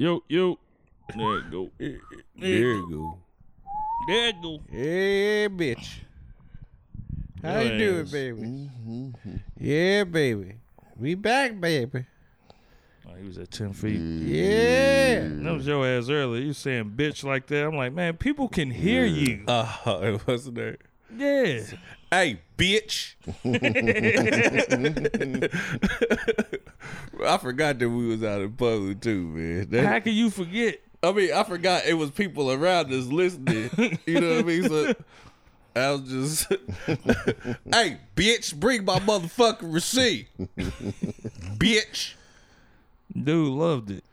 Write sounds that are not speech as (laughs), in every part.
Yo, yo. There it (laughs) go. There you go. There it go. Hey, bitch. How you doing, Yes. baby? Mm-hmm. Yeah, baby. We back, baby. Oh, he was at 10 feet. Yeah. That was your ass earlier. You saying bitch like that. I'm like, man, people can hear you. Oh, (laughs) it wasn't there. Yeah. Hey, bitch. (laughs) I forgot that we was out in public too, man. That- How can you forget? I mean, I forgot it was people around us listening. You know what I mean? So I was just, (laughs) hey, bitch, bring my motherfucking receipt, bitch. Dude loved it.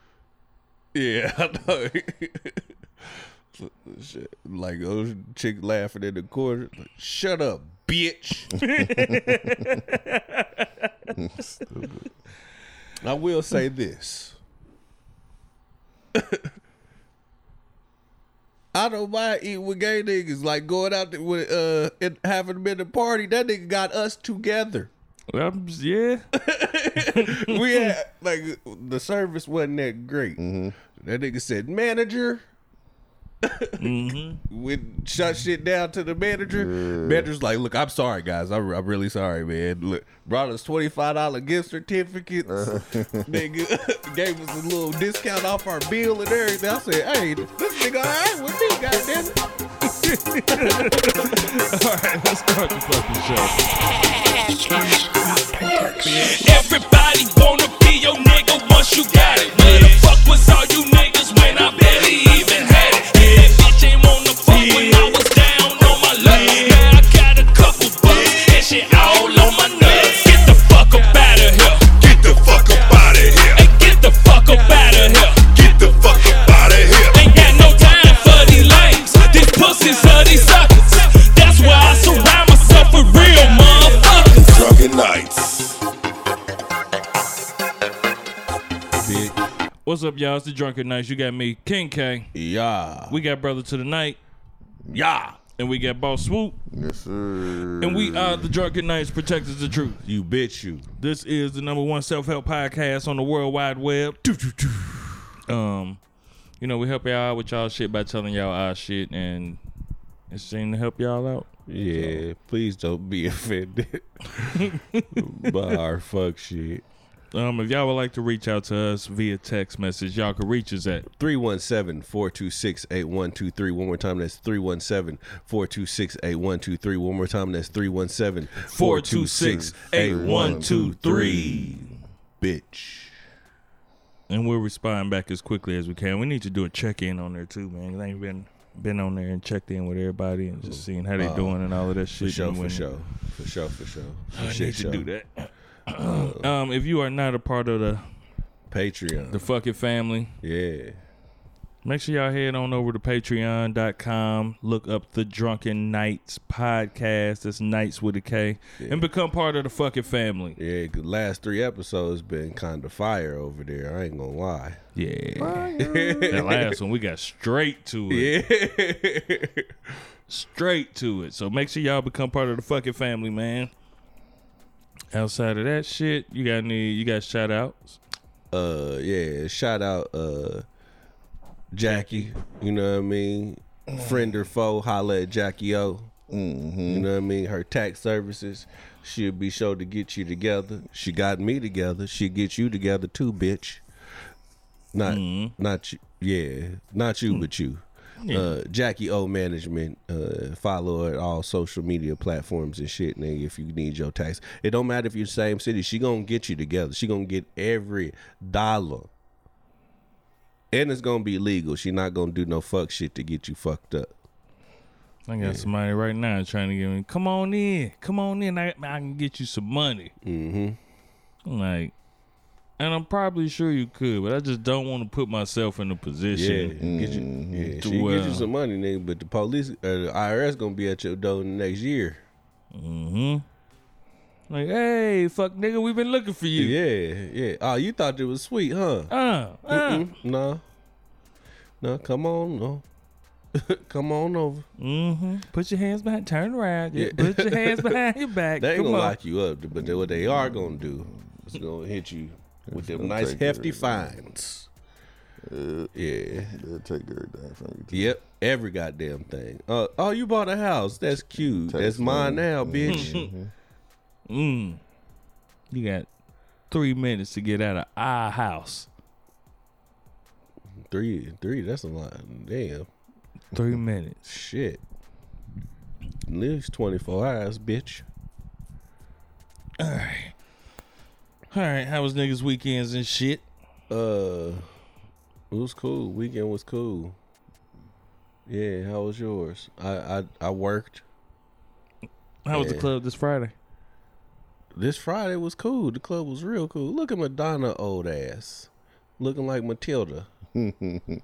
Yeah, I know. (laughs) Shit, like those chick laughing in the corner. Like, Shut up, bitch. (laughs) I will say this. I don't mind eating with gay niggas, like going out there with uh and having been a party. That nigga got us together. Um, yeah. (laughs) we had like the service wasn't that great. That nigga said manager. Mm-hmm. We shut shit down to the manager. Manager's like, look, I'm sorry, guys. I'm, I'm really sorry, man. Look, brought us twenty five dollar gift certificates. (laughs) nigga (laughs) gave us a little discount off our bill and everything. I said, hey, this nigga all right with me, goddamn it. (laughs) All right, let's start the fucking show. Everybody wanna be your nigga once you got it. Where the fuck was all you niggas when I barely even had it? All on my nuts. Get the fuck up out of here. Get the fuck up out of here. Hey, get the fuck up out of here. Get the fuck up out of here. Ain't got no time for these lames. These pussies are these suckers. That's why I surround myself with real motherfuckers. Drunken Knights. Bitch. What's up, y'all? It's the Drunken Knights. You got me, King K. Yeah. We got Brother to the Night. Yeah. And we got Boss Swoop. Yes, sir. And we are the Drunken Knights Protectors of Truth. You bitch you. This is the number one self help podcast on the World Wide Web. Um, you know, we help y'all out with y'all shit by telling y'all our shit, and it seemed to help y'all out. Yeah, please don't be (laughs) offended (laughs) by our fuck shit. Um, if y'all would like to reach out to us via text message, y'all can reach us at 317-426-8123. One more time, that's 317-426-8123. One more time, that's 317-426-8123. Bitch. and we'll respond back as quickly as we can. We need to do a check in on there too, man. I ain't been been on there and checked in with everybody and just seeing how they doing and all of that For shit. sure, for sure. For sure, for sure. For I shit need to show. do that. (coughs) um, if you are not a part of the Patreon. the fucking family, yeah. Make sure y'all head on over to patreon.com, look up the Drunken Knights podcast. That's Knights with a K. And become part of the fucking family. Yeah, 'cause last three episodes been kind of fire over there. I ain't gonna lie. Yeah. that last one, we got straight to it. Yeah. Straight to it. So make sure y'all become part of the fucking family, man. Outside of that shit, you got any you got shout outs? uh yeah shout out uh jackie you know what i mean? Friend or foe holla at jackie o. You know what i mean? Her tax services she'll be sure to get you together. She got me together. She get you together too bitch. Not not you yeah not you but you uh jackie o management uh follow her at all social media platforms and shit nigga if you need your tax. It don't matter if you're the same city. She gonna get you together. She gonna get every dollar. And it's gonna be legal. She not gonna do no fuck shit to get you fucked up. I got somebody right now trying to get me. Come on in, come on in. I, I can get you some money. mm-hmm. I'm like, and I'm probably sure you could, but I just don't want to put myself in a yeah position. get you yeah she get you some money nigga but the police uh, the irs gonna be at your door next year Mm-hmm. Like, hey, fuck nigga, we've been looking for you. yeah yeah oh you thought it was sweet huh Uh, uh. No no come on no (laughs) come on over Mm-hmm. Put your hands behind, turn around. Yeah. Yeah. Put your hands behind your back. (laughs) They ain't Come gonna on. lock you up, but what they are gonna do is gonna hit you with them nice hefty fines. Uh, Yeah. they'll take everything from you. too. Yep. Every goddamn thing. Uh, oh, you bought a house. That's cute. Tax That's mine money. now, bitch. Mhm. (laughs) Mm. You got three minutes to get out of our house. Three, three. That's a lot. Damn. Three minutes. Shit. At least twenty four hours, bitch. All right. All right. How was niggas' weekends and shit? Uh, it was cool. Weekend was cool. Yeah. How was yours? I I, I worked. How was the club this Friday? This Friday was cool. The club was real cool. Look at Madonna, old ass, looking like Matilda. (laughs) I'm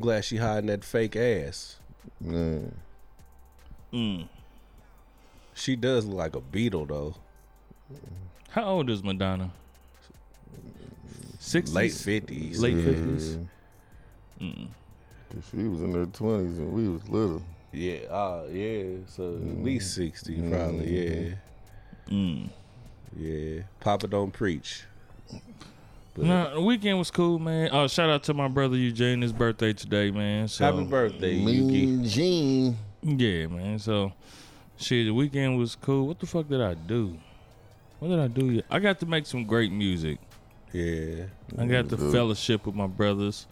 glad she hiding that fake ass. Man, Mm. She does look like a beetle though. How old is Madonna? Six. Late fifties. Late fifties. yeah. Mm. 'Cause she was in her twenties and we was little. Yeah. Ah. yeah. So at least sixty, probably. Yeah. Mm. Yeah. Papa don't preach. But No, the weekend was cool, man. Oh, shout out to my brother Eugene. His birthday today, man. So happy birthday, Yuki. Mean Gene. yeah, man. So shit, the weekend was cool. What the fuck did I do? What did I do? I got to make some great music. Yeah. I got the Good. fellowship with my brothers.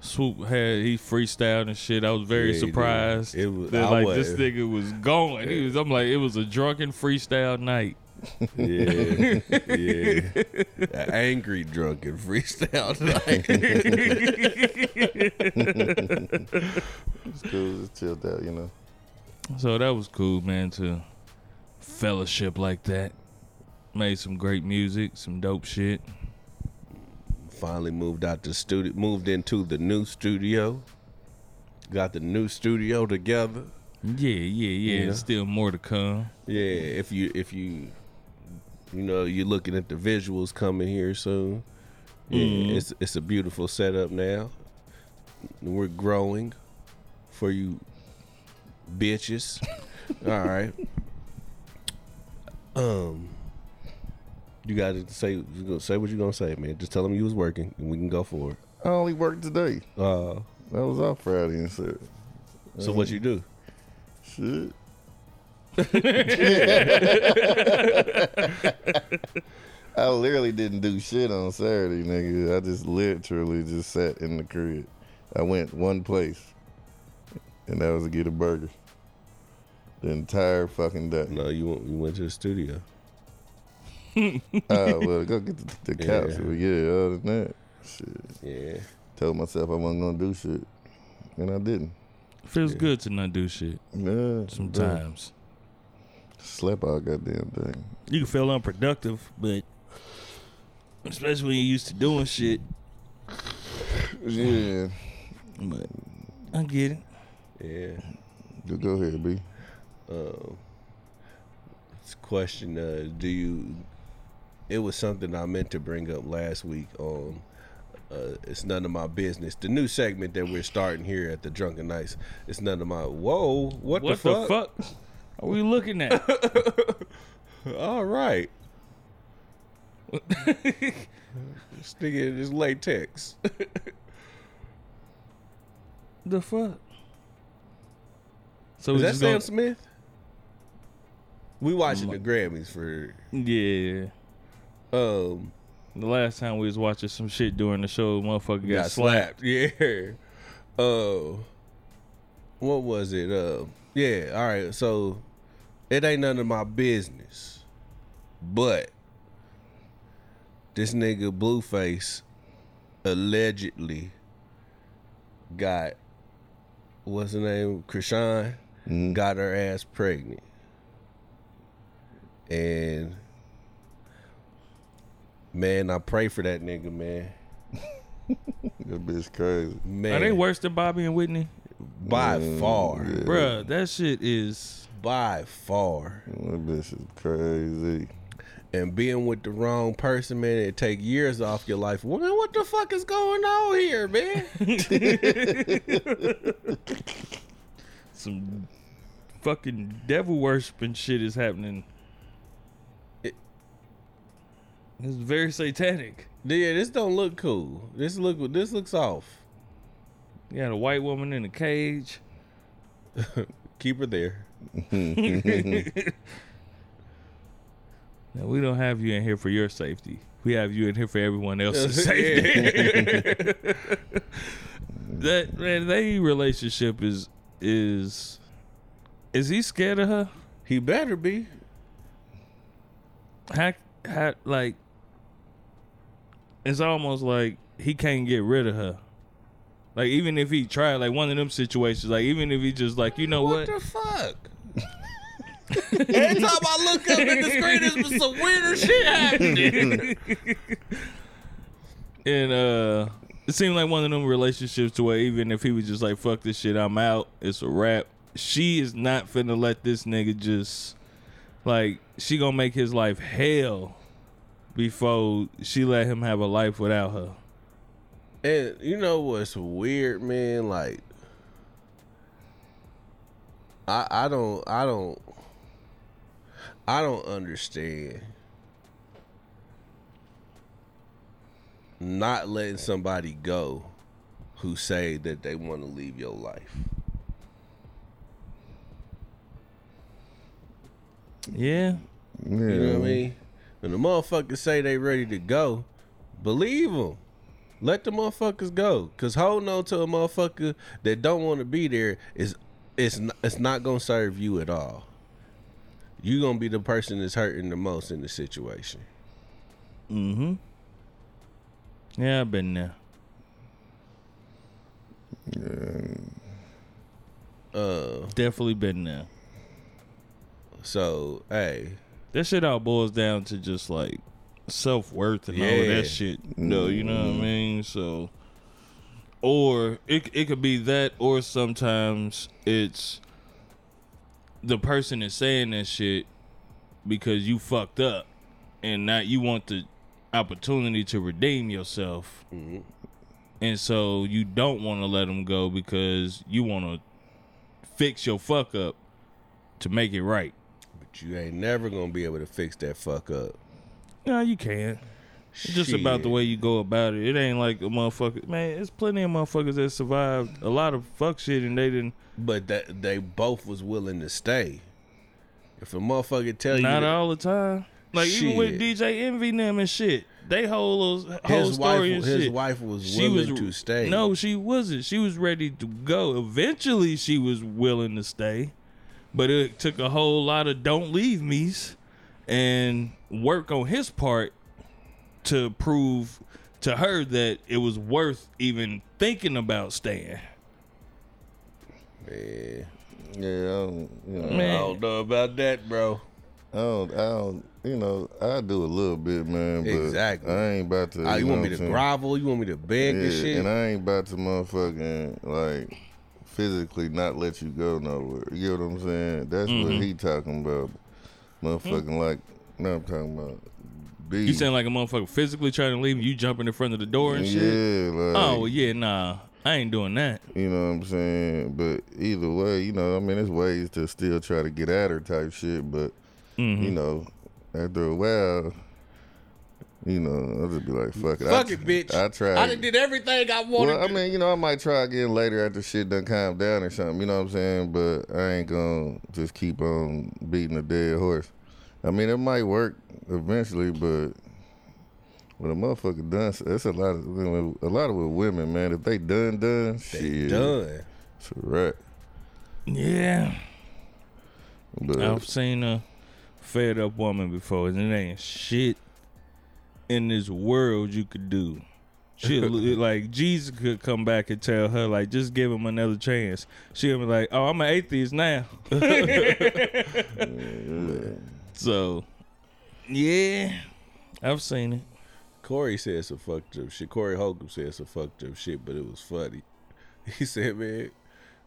Swoop had he freestyled and shit. I was very Yeah, he did. surprised. It was- that, I like this nigga was going. He was. I'm like, it was a drunken freestyle night. Yeah. yeah. (laughs) An angry drunken freestyle night. It's cool. Just chilled out, you know. So that was cool, man. To fellowship like that. Made some great music, some dope shit. Finally moved out the studio, moved into the new studio. Got the new studio together. Yeah, yeah, yeah. Yeah. Still more to come. Yeah, if you if you you know you're looking at the visuals coming here soon. Yeah, Mhm. it's it's a beautiful setup now. We're growing for you bitches. (laughs) All right. Um you got to say say what you're gonna say, man. Just tell them you was working and we can go for it. I only worked today. Uh I was off Friday and so what you do? shit. (laughs) (laughs) I literally didn't do shit on Saturday, nigga. I just literally just sat in the crib. I went one place, and that was to get a burger. The entire fucking day. No, you went you went to the studio. (laughs) Oh, well, go get the, the couch. Yeah. But yeah, other than that, shit. Yeah. Told myself I wasn't gonna do shit, and I didn't. Feels Yeah. good to not do shit Yeah, sometimes. Slept all goddamn thing. You can feel unproductive, but especially when you're used to doing shit. Yeah. But I get it. Yeah. You go ahead, B. um, this question uh, do you it was something i meant to bring up last week on uh, it's none of my business the new segment that we're starting here at the drunken knights it's none of my whoa what, What the, fuck? are we looking at? (laughs) all right (laughs) this nigga is latex (laughs) the fuck? So is that sam gonna- smith we watching the grammys for Yeah. Um The last time we was watching some shit during the show, motherfucker got, got slapped. slapped. (laughs) Yeah. Uh, what was it? Uh, yeah. All right. So it ain't none of my business, but this nigga Blueface allegedly got what's her name? Chrisean Mhm. got her ass pregnant, and man, I pray for that nigga, man. (laughs) That bitch crazy. Man, Are they worse than Bobby and Whitney? by Mm, far, yeah. Bruh, that shit is by far. That bitch is crazy. And being with the wrong person, man, it take years off your life. Well, man, what the fuck is going on here, man? (laughs) some fucking devil worshiping shit is happening. It's very satanic. Yeah, this don't look cool. This look this looks off. You got a white woman in a cage. (laughs) Keep her there. (laughs) Now, we don't have you in here for your safety. We have you in here for everyone else's (laughs) safety. that man, they relationship is is is he scared of her? He better be. How, how like it's almost like he can't get rid of her. Like even if he tried, like one of them situations, like even if he just like, you know what? the fuck? (laughs) Every time I look up at the screen, there's some weirder shit happening. (laughs) And uh it seemed like one of them relationships to where even if he was just like, fuck this shit, I'm out, it's a wrap. She is not finna let this nigga just like she gonna make his life hell before she let him have a life without her. And you know what's weird, man? Like, I I don't I don't I don't understand not letting somebody go who say that they want to leave your life. Yeah. Yeah. You know what I mean? When the motherfuckers say they ready to go, believe them. Let the motherfuckers go. Cause holding on to a motherfucker that don't want to be there is it's not, it's not gonna serve you at all. You gonna be the person that's hurting the most in the situation. Mm-hmm. Yeah, I've been there. Yeah. Uh, Definitely been there. so hey, That shit all boils down to just like self worth and all of Yeah. that shit. No, you know what I mm-hmm. mean? So or it it could be that or sometimes it's the person is saying that shit because you fucked up and now you want the opportunity to redeem yourself. Mm-hmm. And so you don't want to let them go because you want to fix your fuck up to make it right. But you ain't never gonna be able to fix that fuck up. No, you can't. It's just about the way you go about it. It ain't like a motherfucker. Man, there's plenty of motherfuckers that survived a lot of fuck shit and they didn't. But that they both was willing to stay. If a motherfucker tell you Not all the time. Like even with DJ Envy them and shit, they whole whole his story wife, and his shit. wife was she willing was to stay. No, she wasn't. She was ready to go. Eventually, she was willing to stay, but it took a whole lot of "don't leave me's" and work on his part to prove to her that it was worth even thinking about staying. Man, Yeah, I don't, you know, Man. I don't know about that, bro. I don't, I don't, you know, I do a little bit, man. But Exactly. I ain't about to. Ah, you, want me to I'm grovel? You want me to beg Yeah, and shit? and I ain't about to motherfucking like physically not let you go nowhere. You know what I'm saying? That's what Mm-hmm. he talking about. Motherfucking like, no, I'm talking about. B. You sound like a motherfucker physically trying to leave, you jumping in front of the door and shit. Yeah, like, Oh yeah, nah, I ain't doing that. You know what I'm saying? But either way, you know, I mean, there's ways to still try to get at her type shit. But Mm-hmm. you know, after a while, you know, I'll just be like, fuck it. I Fuck tr- it, bitch. I tried. I done did everything I wanted. Well, I mean, you know, I might try again later after shit done calm down or something. You know what I'm saying? But I ain't gonna just keep on beating a dead horse. I mean, it might work eventually, but when a motherfucker done, that's a lot of a lot of with women, man. If they done done, They shit, done. it's a wrap. Yeah, But I've seen a fed up woman before, and it ain't shit in this world you could do. She (laughs) like Jesus could come back and tell her, like, just give him another chance. She'll be like, "Oh, I'm an atheist now." (laughs) so, yeah, I've seen it. Corey said some fucked up shit. Corey Holcomb said some fucked up shit, but it was funny. (laughs) He said, man,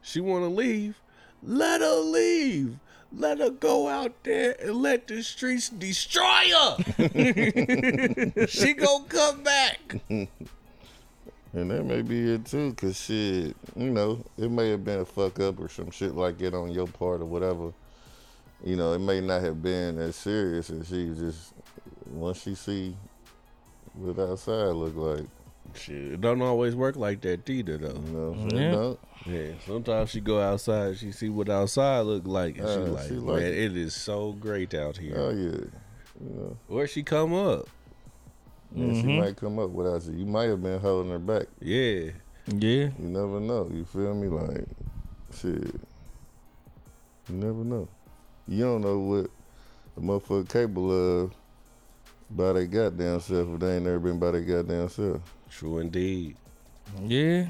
she want to leave. Let her leave. Let her go out there and let the streets destroy her. (laughs) she gonna come back. (laughs) and that may be it too, cause shit, you know, it may have been a fuck up or some shit like that on your part or whatever. You know, it may not have been as serious as she just once she see what outside look like. Shit, it don't always work like that either, though. You know what I'm saying? Yeah. Don't- Yeah, sometimes she go outside, she see what outside look like, and she Uh, like, she man, like- it is so great out here. Oh yeah. You know, Where she come up? and she might come up without you. You might have been holding her back. Yeah, Yeah. You never know. You feel me? Like, shit. You never know. You don't know what a motherfucker capable of by their goddamn self if they ain't never been by their goddamn self. true indeed. Yeah.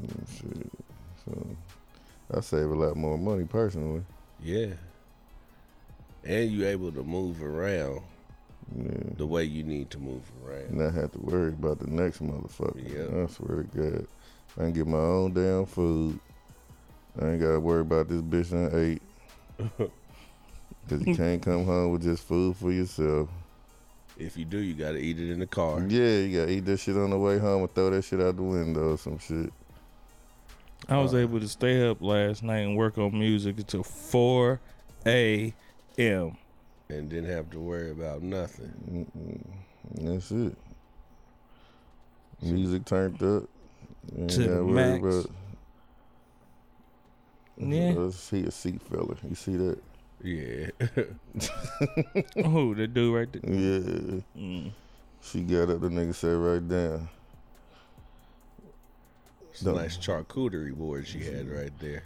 Mm, shit. So, I save a lot more money personally. Yeah, and you able to move around Yeah. the way you need to move around. And I have to worry about the next motherfucker. Yeah. I swear to God. I can get my own damn food. I ain't gotta worry about this bitch I ate. (laughs) Cause you can't come home with just food for yourself. If you do, you gotta eat it in the car. Yeah, you gotta eat that shit on the way home and throw that shit out the window or some shit. I was able to stay up last night and work on music until 4 a.m. and didn't have to worry about nothing. Mm-mm. That's it. Music turned up. You To the max. about- Yeah. Let's see a seat fella. You see that? Yeah, (laughs) oh, the dude right there? Yeah. Mm. She got up, the nigga said right down. it's a nice charcuterie board she had right there.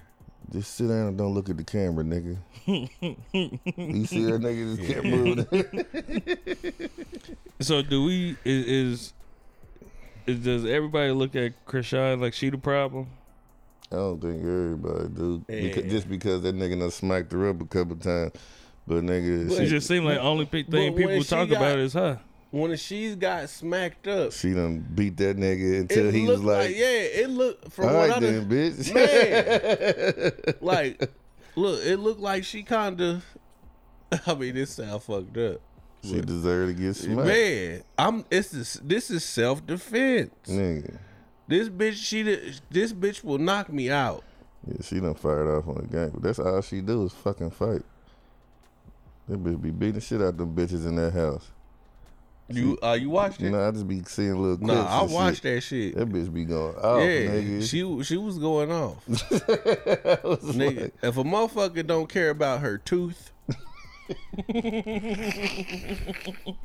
Just sit down and don't look at the camera, nigga. (laughs) you see that nigga just kept moving. So do we is, is is does everybody look at Chrisean like she the problem? I don't think everybody do. Beca- Yeah. just because that nigga done smacked her up a couple times. But nigga, It she, just seemed like only pe- thing people talk got- about is her. When she's got smacked up, she done beat that nigga until he was looked like, yeah, it looked from all what right I then, done, bitch. (laughs) like, look, it looked like she kind of. (laughs) I mean, this sound fucked up. she deserved to get smacked. Man, I'm. It's this. This is self defense. Nigga. This bitch, she. This bitch will knock me out. Yeah, she done fired off on the game. But that's all she do is fucking fight. That bitch be beating the shit out them bitches in that house. You. Uh, you watched it? Know, I just be seeing little clips. Nah, I watched shit. that shit. That bitch be going off, yeah, nigga. she she was going off. (laughs) nigga, if a motherfucker don't care about her tooth,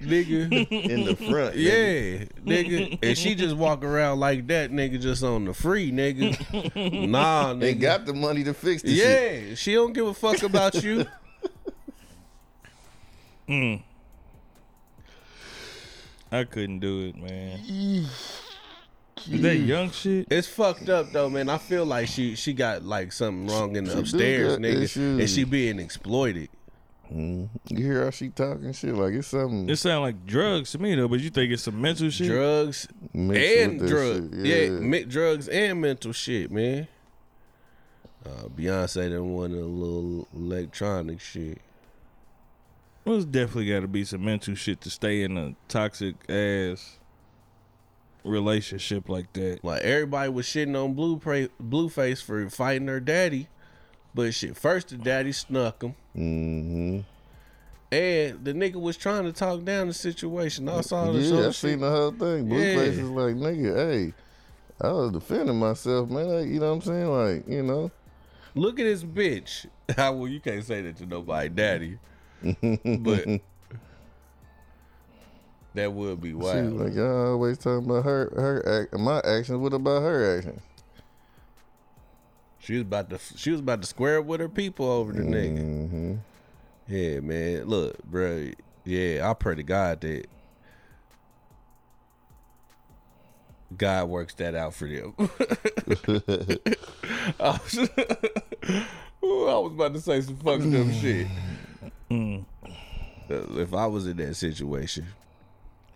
nigga, in the front. nigga. yeah, nigga, and she just walk around like that, nigga, just on the free, nigga. Nah, They got the money to fix the shit. yeah, she don't give a fuck about you. (laughs) Hmm. I couldn't do it, man. Is that young shit? It's fucked up though, man. I feel like she she got like something wrong in the She upstairs, nigga, issues. and she being exploited. You hear how she talking shit? Like it's something It sound like drugs to me though, but you think it's some mental shit? Drugs mixed and drugs. shit. Yeah, mi- drugs and mental shit, man. Uh, Beyonce done one of the little electronic shit. Well, it's definitely got to be some mental shit to stay in a toxic ass relationship like that. Like everybody was shitting on Blue pra- Blueface for fighting her daddy, but shit, first the daddy snuck him, Mm-hmm. and the nigga was trying to talk down the situation. I saw the Yeah, I shit. seen the whole thing. Yeah. Blueface is like, nigga, hey, I was defending myself, man. Like, you know what I'm saying? Like, you know. Look at this bitch. (laughs) well, you can't say that to nobody, daddy, (laughs) but that would be wild. was like, y'all always talking about her, her act, my actions. What about her actions? She was about to she was about to square up with her people over the nigga. Mm-hmm. Yeah, man. Look, bro. Yeah, I pray to God that God works that out for them. (laughs) I, was, (laughs) Ooh, I was about to say some fucked up shit. Uh, If I was in that situation,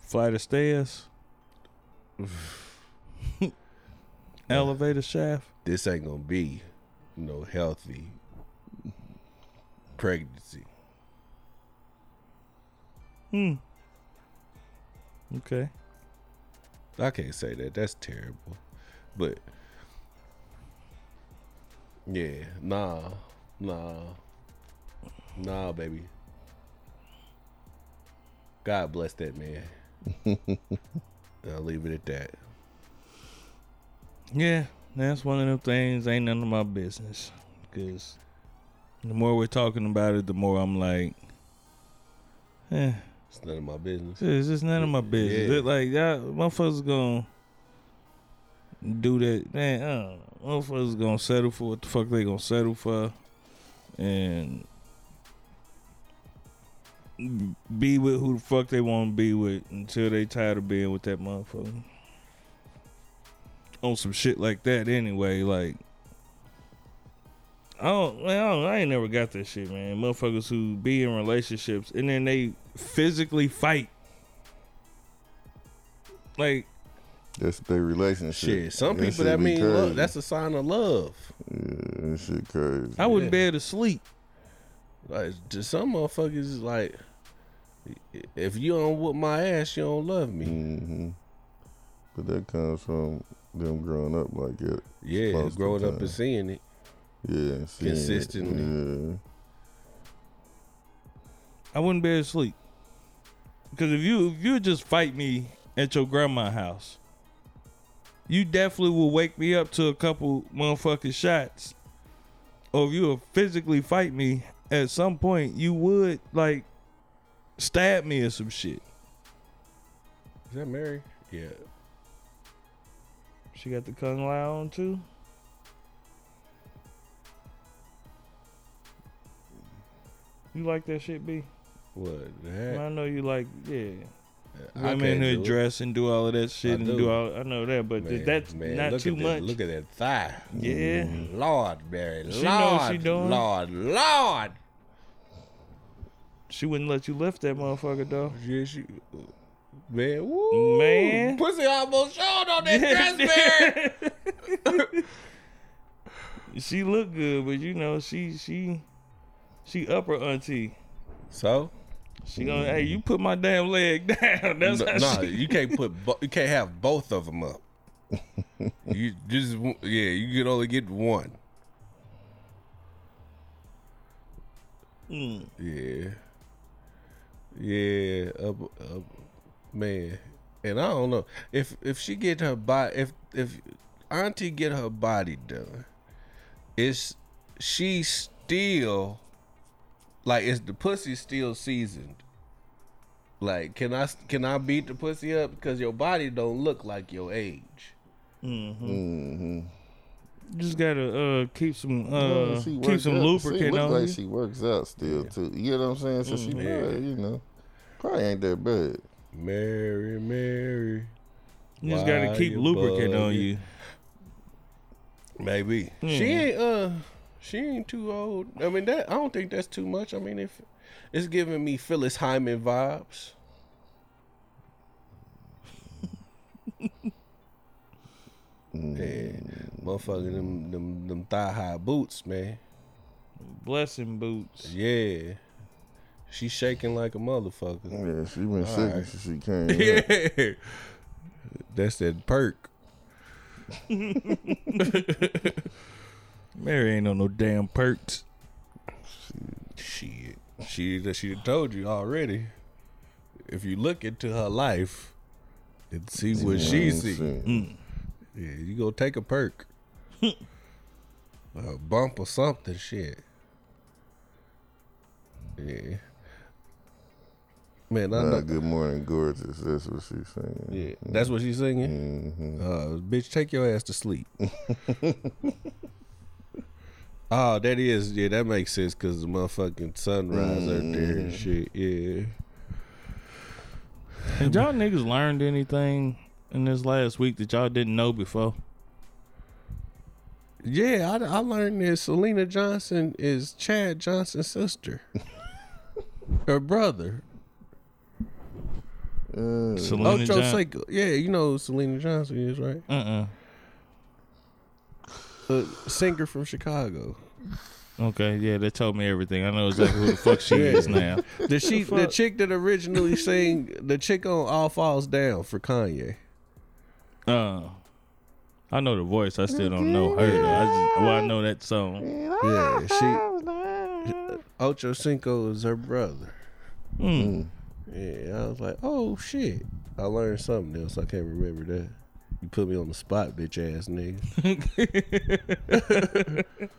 Flight of stairs, (sighs) (laughs) elevator shaft. this ain't gonna be no healthy pregnancy. Hmm. Okay. I can't say that. That's terrible. But yeah, nah, nah, nah, baby. God bless that man. (laughs) I'll leave it at that. Yeah, that's one of them things. Ain't none of my business. Cause the more we're talking about it, the more I'm like, eh, It's none of my business. it's just none of my business. Yeah. It, like y'all, motherfuckers gonna do that. Man, I don't know. Motherfuckers gonna settle for what the fuck they gonna settle for, and be with who the fuck they want to be with until they tired of being with that motherfucker. On some shit like that, anyway. Like, I don't, man, I, don't, I ain't never got that shit, man. Motherfuckers who be in relationships and then they physically fight. Like, That's their relationship. Shit, some That people that mean crazy. love. That's a sign of love. yeah, that shit crazy. I wouldn't Yeah. be able to sleep. Like to some motherfuckers, like if you don't whoop my ass, you don't love me. hmm But that comes from them growing up like it. Yeah, Most of the growing up and seeing it. Yeah, seeing it. Consistently. I wouldn't be able to sleep. Because if you if you just fight me at your grandma's house, you definitely will wake me up to a couple motherfucking shots. Or if you will physically fight me at some point, you would like stab me or some shit. Is that Mary? Yeah. She got the kung lao on too. You like that shit, B? What the I know you like, yeah. I Women who dress and do all of that I shit and do. do all. I know that, but Man, that's man, not too that- much. look at that thigh. Yeah. Mm, Lord. She Lord, know what she doing. Lord, Lord. She wouldn't let you lift that motherfucker though. Yeah, she, man, woo, Man. pussy almost showed on that dress, (laughs) Mary. (laughs) she look good, but you know she she she upper auntie. So, She gonna hey you put my damn leg (laughs) down. That's no, nah, she. you can't put, bo- you can't have both of them up. you just, yeah, you can only get one. Mm. Yeah. Yeah, up, up, man. And I don't know if if she get her body if if Auntie get her body done, is she still like is the pussy still seasoned? Like can I can I beat the pussy up because your body don't look like your age? Mm-hmm. Just gotta uh keep some uh Well, she keep some out. lubricant she look on like she works out still too. You know what I'm saying? So she Mm. Yeah. probably, you know, probably ain't that bad. Mary, Mary, You just gotta keep lubricant on you. maybe she Mhm. ain't uh she ain't too old. I mean that I don't think that's too much. I mean if it's giving me Phyllis Hyman vibes. (laughs) Yeah, motherfucker, them them them thigh high boots, man. Blessing boots. Yeah, she shaking like a motherfucker. Yeah, she been sick right. since she came. (laughs) up. Yeah, that's that perk. (laughs) Mary ain't on no damn perks. Shit, she that she told you already. If you look into her life and see what she see, what mm. yeah, you go take a perk, (laughs) a bump or something. Shit, yeah. Man, I Uh, know. good morning, gorgeous. That's what she's singing. Yeah, that's what she's singing. hmm Uh, bitch, take your ass to sleep. oh, that is yeah, that makes sense because the motherfucking sunrise out there and shit. Yeah. And y'all niggas learned anything in this last week that y'all didn't know before? Yeah, I, I learned that Syleena Johnson is Chad Johnson's sister. (laughs) Her brother. Uh, Syleena Ocho John- Cinco. Yeah, you know who Syleena Johnson is, right? Uh-uh. A singer from Chicago. Okay, yeah, they told me everything. I know exactly who the fuck she (laughs) is now. The she, the fuck? chick that originally sang the chick on All Falls Down for Kanye. Uh, I know the voice. I still don't know her. Though. I just, well, I know that song. Yeah, she Ocho Cinco is her brother. Mm. Yeah, I was like, oh shit. I learned something else. I can't remember that. You put me on the spot, bitch ass nigga.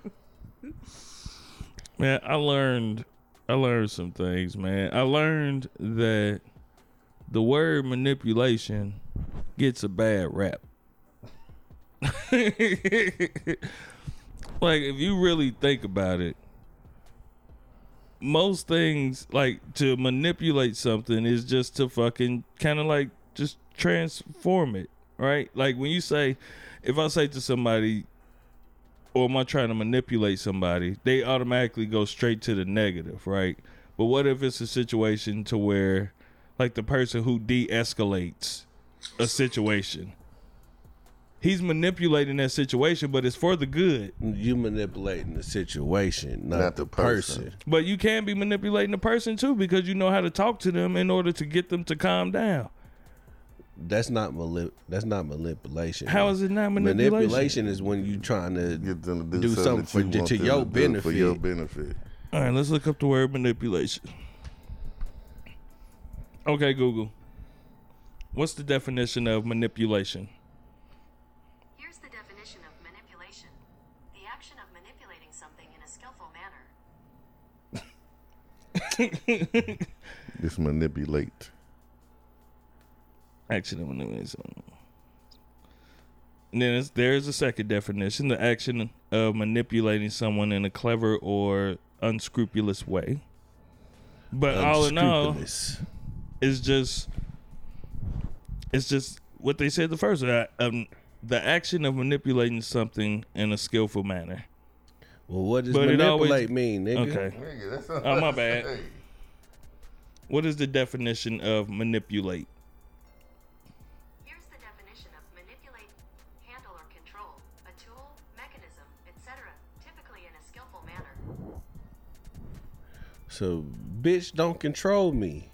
(laughs) Man, I learned I learned some things, man. I learned that the word manipulation gets a bad rap. (laughs) like if you really think about it, most things like to manipulate something is just to fucking kind of like just transform it, right? Like when you say if I say to somebody or am I trying to manipulate somebody, they automatically go straight to the negative, right? But what if it's a situation to where, like the person who de-escalates a situation, he's manipulating that situation, but it's for the good. You manipulating the situation, not, Not the the person. person. But you can be manipulating the person too because you know how to talk to them in order to get them to calm down. That's not mali- That's not manipulation. How is it not manipulation? Manipulation is when you trying to Get them to do, Do something, something that you for- to them your do For your benefit. benefit. All right, let's look up the word manipulation. Okay, Google. What's the definition of manipulation? Here's the definition of manipulation the action of manipulating something in a skillful manner. (laughs) Just manipulate. action of manipulation. And then it's, there's a second definition: the action of manipulating someone in a clever or unscrupulous way. But all in all, Unscrupulous. it's just it's just what they said the first. Uh, um, the action of manipulating something in a skillful manner. Well, what does But manipulate always- mean, nigga? Okay. Nigga, Oh, my bad. What is the definition of manipulate? Here's the definition of manipulate, handle, or control a tool, mechanism, etc., typically in a skillful manner. So, bitch, don't control me.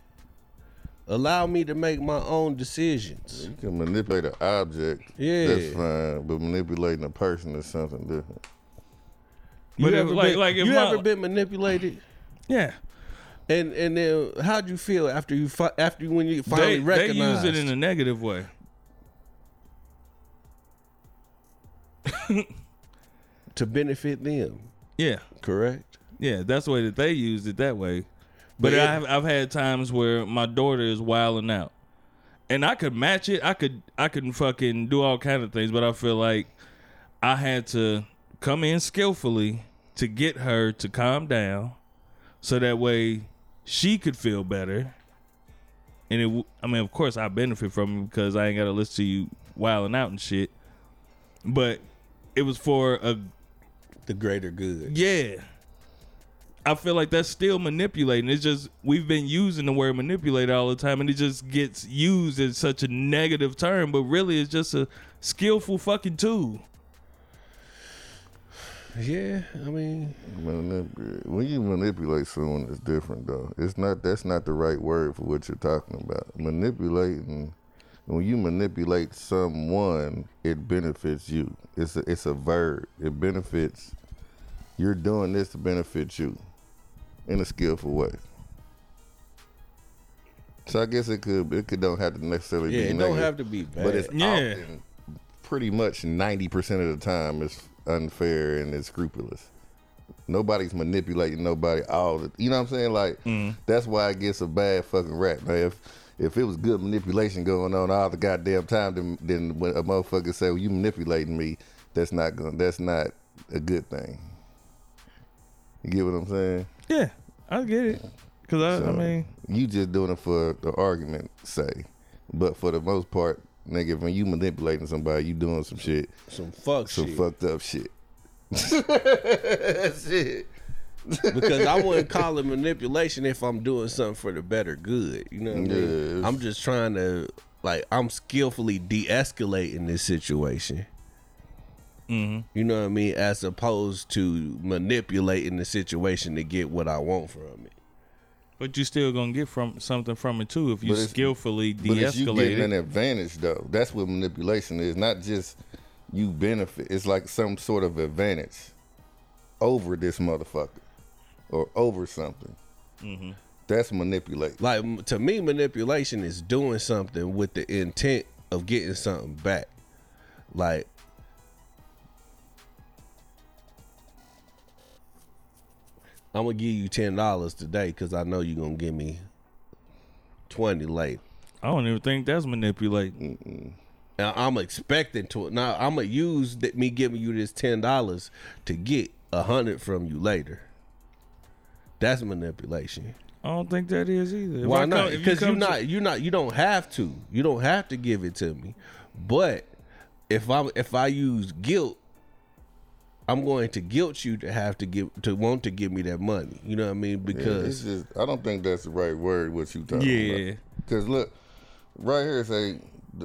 Allow me to make my own decisions. You can manipulate an object. Yeah. That's fine. But manipulating a person is something different. But you ever like- been, like if you my- ever been manipulated? Yeah, And and then how'd you feel after you fi- after when you finally they, they recognized use it in a negative way. (laughs) to benefit them? Yeah, Correct. yeah, that's the way that they used it that way. But But I've I've had times where my daughter is wilding out, and I could match it. I could I could fucking do all kind of things, but I feel like I had to come in skillfully to get her to calm down, so that way she could feel better. And it, I mean, of course, I benefit from it because I ain't got to listen to you wilding out and shit. But it was for a The greater good. yeah. I feel like that's still manipulating. It's just we've been using the word manipulate all the time and it just gets used as such a negative term, but really it's just a skillful fucking tool. Yeah, I mean, Manip- When you manipulate someone, it's different though. It's not. That's not the right word for what you're talking about. Manipulating. When you manipulate someone, it benefits you. It's a, it's a verb. It benefits. You're doing this to benefit you, in a skillful way. So I guess it could. It could don't have to necessarily yeah, be. it don't have to be bad. but it's Yeah. often, pretty much ninety percent of the time, it's unfair and it's scrupulous. Nobody's manipulating nobody all the. You know what I'm saying? Like mm. that's why it gets a bad fucking rap. Now, if if it was good manipulation going on all the goddamn time, then then when a motherfucker say, "Well, you manipulating me," that's not gonna. That's not a good thing. You get what I'm saying? Yeah, I get it. Cause I, I mean, you just doing it for the argument say, but for the most part, nigga, when you manipulating somebody, you doing some shit, some fuck some shit. fucked up shit. (laughs) shit. because I wouldn't call it manipulation if I'm doing something for the better good. You know what I mean? I'm just trying to like I'm skillfully de-escalating this situation. Mm-hmm. You know what I mean? As opposed to manipulating the situation to get what I want from it. But you still gonna get from something from it too if you But it's- skillfully But it's you de-escalate getting an advantage though. That's what manipulation is. Not just you benefit. It's like some sort of advantage over this motherfucker or over something. Mm-hmm. That's manipulate. Like to me, manipulation is doing something with the intent of getting something back. Like I'm gonna give you ten dollars today because I know you're gonna give me twenty later. I don't even think that's manipulating. And I'm expecting to now. I'm gonna use that me giving you this ten dollars to get a hundred from you later. That's manipulation. I don't think that is either. If Why come- not? you Because you to- not you not you don't have to. You don't have to give it to me. But if I if I use guilt, I'm going to guilt you to have to give to want to give me that money. You know what I mean? Yeah, it's Because just I don't think that's the right word. What you talking Yeah. about? Because look, right here say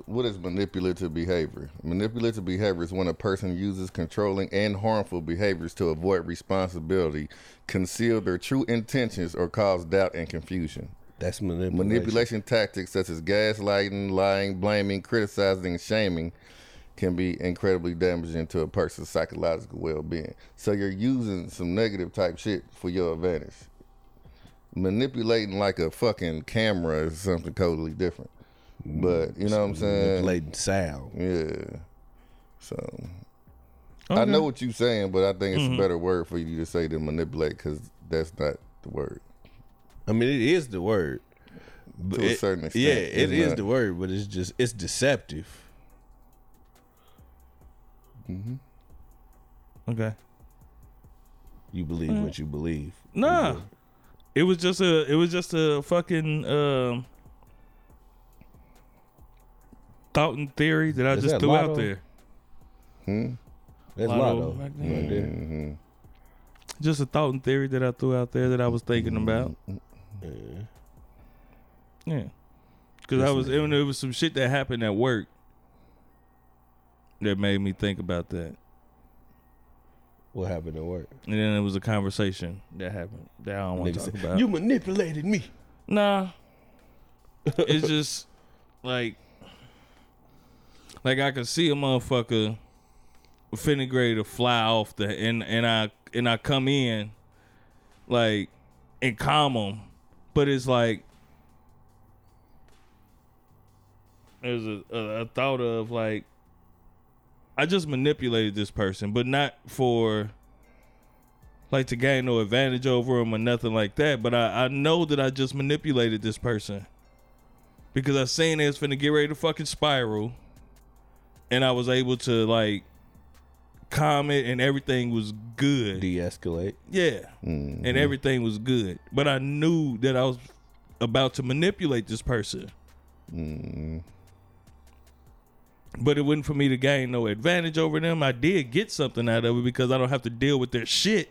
what is manipulative behavior? Manipulative behavior is when a person uses controlling and harmful behaviors to avoid responsibility, conceal their true intentions, or cause doubt and confusion. that's manipulation. Manipulation tactics such as gaslighting, lying, blaming, criticizing, and shaming can be incredibly damaging to a person's psychological well being. So you're using some negative type shit for your advantage. Manipulating like a fucking camera is something totally different. But you know what I'm saying? Manipulating sound. Yeah. So I know what you're saying, but I think it's a mm-hmm. better word for you to say than manipulate because that's not the word. I mean, it is the word. But To a certain extent, Yeah, it's not. the word, but it's just it's deceptive. Okay. You believe what you believe. Nah. It was just a it was just a fucking um thought and theory that I Is just that threw Lotto? out there. That's Lotto Lotto. back then. right there. Mm-hmm. Just a thought and theory that I threw out there that I was thinking about. Yeah. Yeah. Cause I was it, it was some shit that happened at work that made me think about that. What happened at work? And then it was a conversation that happened that I don't want to talk said, about. You manipulated me. Nah. it's (laughs) just like like I could see a motherfucker finna ready to fly off the and and I and I come in like and calm him. But it's like there's a, a, a thought of like I just manipulated this person, but not for like to gain no advantage over him or nothing like that. But I, I know that I just manipulated this person because I seen it was finna get ready to fucking spiral, and I was able to like calm it, and everything was good. De-escalate. Yeah, mm-hmm. and everything was good. But I knew that I was about to manipulate this person. Mm-hmm. But it wasn't for me to gain no advantage over them. I did get something out of it because I don't have to deal with their shit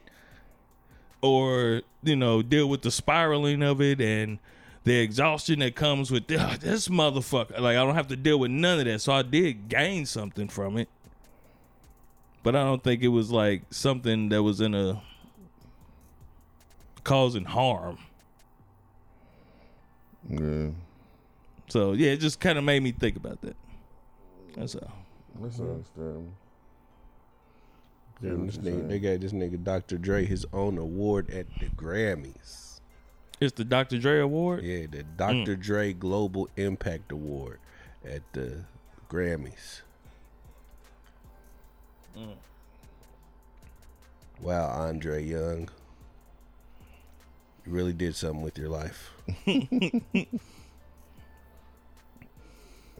or, you know, deal with the spiraling of it and the exhaustion that comes with "Ah, this motherfucker. Like, I don't have to deal with none of that. So I did gain something from it. But I don't think it was like something that was in a causing harm. Yeah. So yeah, it just kind of made me think about that. That's all. That's understandable. Yeah, this you're nigga, they gave this nigga Dr. Dre his own award at the Grammys. It's the Dr. Dre Award. Yeah, the mm. Dr. Dre Global Impact Award at the Grammys. Mm. Wow, Andre Young. You really did something with your life. (laughs)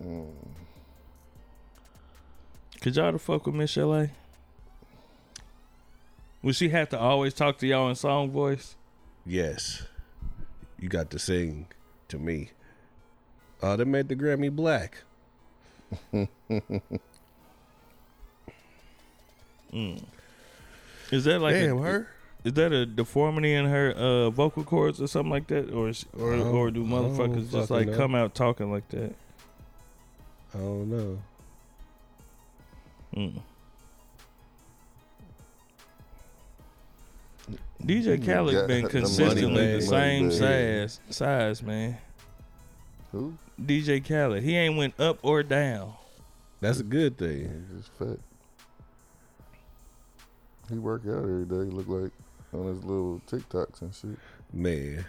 Mm. Could y'all to fuck with Miss LA? Would she have to always talk to y'all in song voice? Yes. You got to sing to me. Oh, they made the Grammy black. (laughs) Is that like Damn, a, her. Is that a deformity in her uh, vocal cords or something like that, or is, or or do motherfuckers just like know. come out talking like that? I don't know. Mm. DJ Khaled got been (laughs) the money consistently the money same bag. size, size man. Who? DJ Khaled, he ain't went up or down. That's a good thing. He's just fat. He work out every day. Look like on his little TikToks and shit. Man.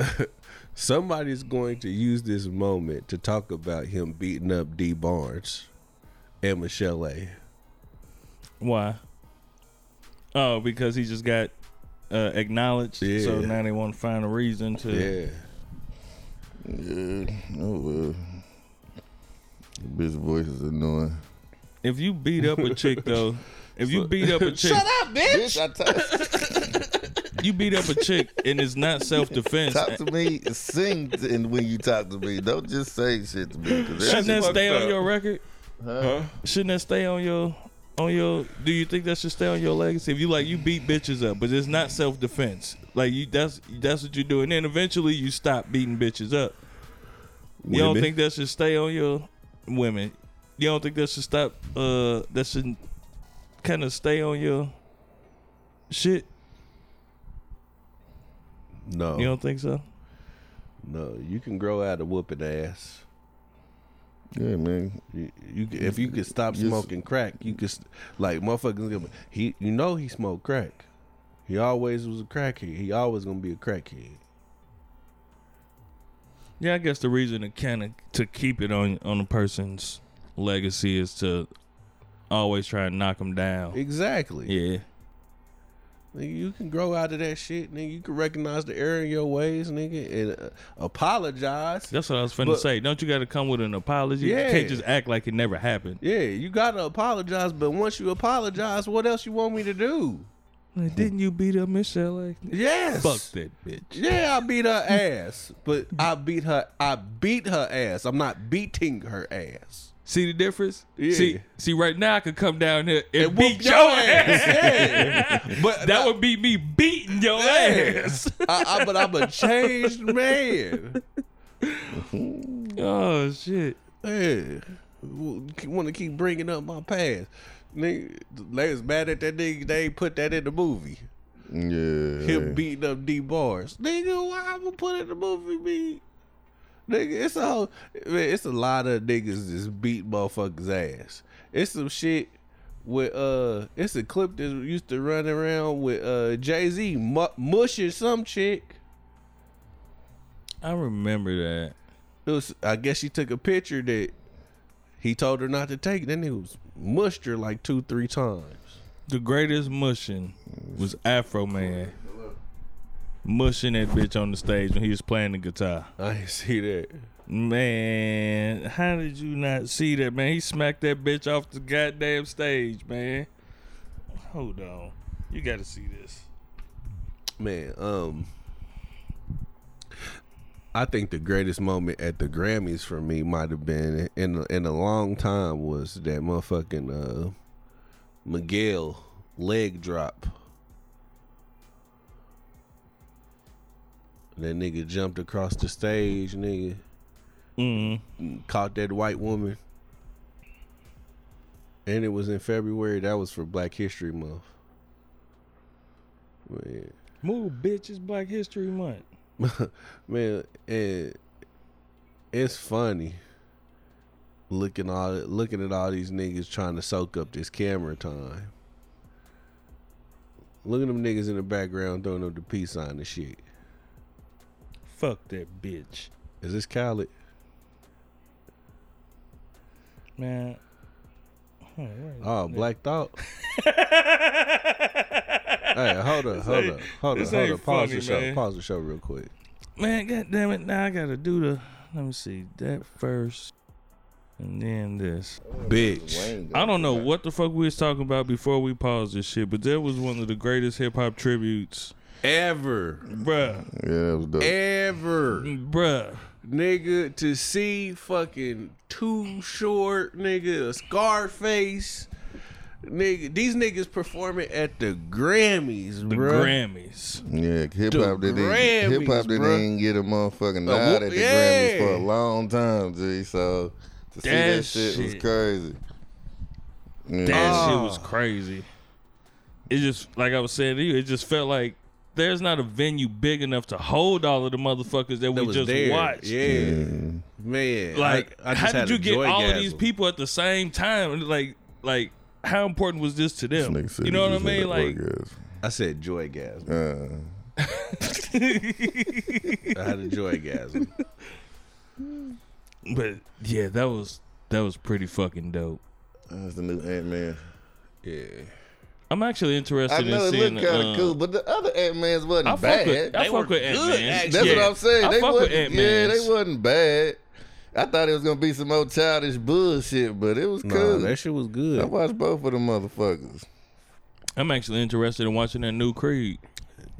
(laughs) Somebody's going to use this moment to talk about him beating up Dee Barnes and Michel'le Why? Oh, because he just got uh, acknowledged. So Yeah. now they want to find a reason to. Yeah. Yeah. Oh well. Bitch voice is annoying. If you beat up a chick (laughs) though, if you beat up a (laughs) chick, shut up, Bitch, I t- you beat up a chick and it's not self defense. talk to me, sing, and when you talk to me, don't just say shit to me. 'cause Shouldn't that that's- stay on your record? Huh? Shouldn't that stay on your on your? Do you think that should stay on your legacy? If you like, you beat bitches up, but it's not self defense. Like you, that's that's what you do, and then eventually you stop beating bitches up. You don't think that should stay on your women? You don't think that should stop? Uh, that should kind of stay on your shit. No. You don't think so? no. You can grow out of whooping ass. Yeah, man. You, you if you could stop Yes. smoking crack, you could like motherfuckers. gonna- He, you know, he smoked crack. He always was a crackhead. He always gonna be a crackhead. Yeah, I guess the reason to kind of to keep it on on a person's legacy is to always try and knock them down. Exactly. Yeah. Nigga, you can grow out of that shit, nigga. You can recognize the error in your ways, nigga, and uh, apologize. That's what I was finna But- say. Don't you got to come with an apology? You Yeah. can't just act like it never happened. Yeah, you gotta apologize, but once you apologize, what else you want me to do? Like, didn't you beat up Michelle? Like, Yes. fuck that bitch. Yeah, I beat her ass, but I beat her. I beat her ass. I'm not beating her ass. See the difference? Yeah. See, see, right now I could come down here and, And beat your, your ass. Yeah. (laughs) But that would be me beating your ass. I, I, but I'm a changed man. (laughs) oh shit. Yeah. Want to keep bringing up my past. Nigga, they was mad at that nigga. They ain't put that in the movie. Yeah. Him beating up Dee Barnes. Nigga, why I'm gonna put it in the movie? Me, nigga, it's a whole, man, it's a lot of niggas just beat motherfuckers ass. It's some shit with uh, it's a clip that used to run around with uh Jay Z mu- mushing some chick. I remember that. It was, I guess she took a picture that he told her not to take. Then he was mushed her like two, three times. The greatest mushing was Afroman. Mushing that bitch on the stage when he was playing the guitar. I didn't see that. Man, how did you not see that, man? He smacked that bitch off the goddamn stage, man. Hold on. You gotta see this. Man, um I think the greatest moment at the Grammys for me might have been in a, in a long time was that motherfucking uh Miguel leg drop. That nigga jumped across the stage, nigga, Mm. caught that white woman. And it was in February. That was for Black History Month. Man. Move, bitch. It's Black History Month. (laughs) man, and it's funny looking all looking at all these niggas trying to soak up this camera time. Look at them niggas in the background throwing up the peace sign and shit. Fuck that bitch. Is this Khaled? Man. Oh? Black Thought. (laughs) hey, hold up, hold up, hold up, hold up. Pause funny, the show. man. Pause the show real quick. Man, god damn it. Now I gotta do the let me see. That first. And then this. Bitch. I don't know what the fuck we was talking about before we paused this shit, but that was one of the greatest hip hop tributes. Ever. Bruh. Yeah, that was dope. Ever. Bruh. nigga, to see fucking too short, nigga, a Scarface, nigga. These niggas performing at the Grammys, The bruh. Grammys. Yeah, hip hop The didn't hip hop didn't get a motherfucking Uh, nod whoop- at the yeah. Grammys for a long time, G. So to see That that shit, was crazy. Yeah. That Oh. shit was crazy. It just like I was saying to you, it just felt like there's not a venue big enough to hold all of the motherfuckers that, That we just there. watched. Yeah, man. Like, I, I just how did you get all of these people at the same time? Like, like, how important was this to them? nigga said You know what I mean? Like, orgasm. I said joygasm. Uh, (laughs) I had a joygasm. But yeah, that was that was pretty fucking dope. That's the new Ant Man. Yeah. I'm actually interested I interested know in it seeing. looked kind of uh, cool, but the other Ant Mans wasn't I fuck bad. with I They fuck were with Ant good, Man. actually. That's what I'm saying. I they fuck with wasn't, Ant yeah, they wasn't bad. I thought it was gonna be some more childish bullshit, but it was Nah, cool. that shit was good. I watched both of them motherfuckers. I'm actually interested in watching that new Creed.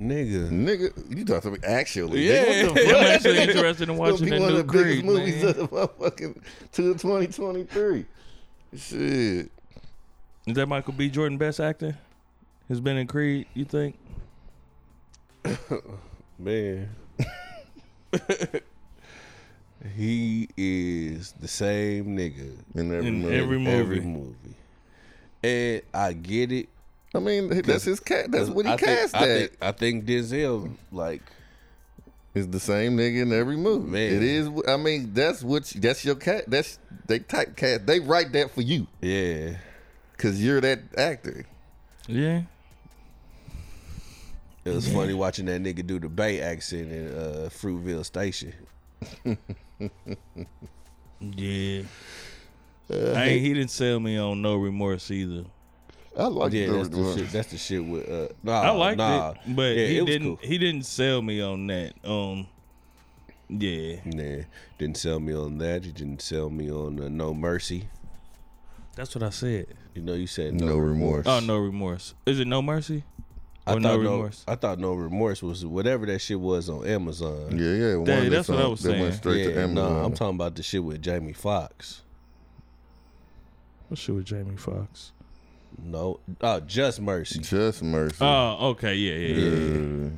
Nigga. Nigga, you talking to me actually? Yeah, nigga, what the (laughs) I'm fuck? actually interested in watching be that one new of the biggest Creed, movies man. of the motherfucking to 2023. Shit. Is that Michael B. Jordan best actor? Has been in Creed, you think? (coughs) Man. (laughs) he is the same nigga In every In movie. every movie. every movie. And I get it. I mean, that's his cat. That's what he I think- cast I think, I think Denzel, like, It's the same nigga in every movie. Man. It is. I mean, that's what. You, that's your cat. That's they type cat. They write that for you yeah. Because you're that actor. Yeah. It was funny watching that nigga do the Bay accent in uh, Fruitvale Station. (laughs) Yeah. I ain't, he didn't sell me on no remorse either. I like yeah, the that's the shit. That's the shit with. Uh, nah, I liked nah. it, but Yeah, he it didn't. cool. He didn't sell me on that. Um, yeah, Nah, didn't sell me on that. He didn't sell me on uh, No Mercy. That's what I said. You know, you said no, No remorse. Oh, no remorse. Is it no mercy? I Or no thought remorse? I thought no remorse was whatever that shit was on Amazon. Yeah, yeah. One Hey, that's what I was that went saying. straight to Yeah, Amazon. nah, I'm talking about the shit with Jamie Foxx. What shit with Jamie Foxx? No, oh, Just Mercy. Just mercy. Oh, okay, yeah, yeah, yeah. yeah. Yeah,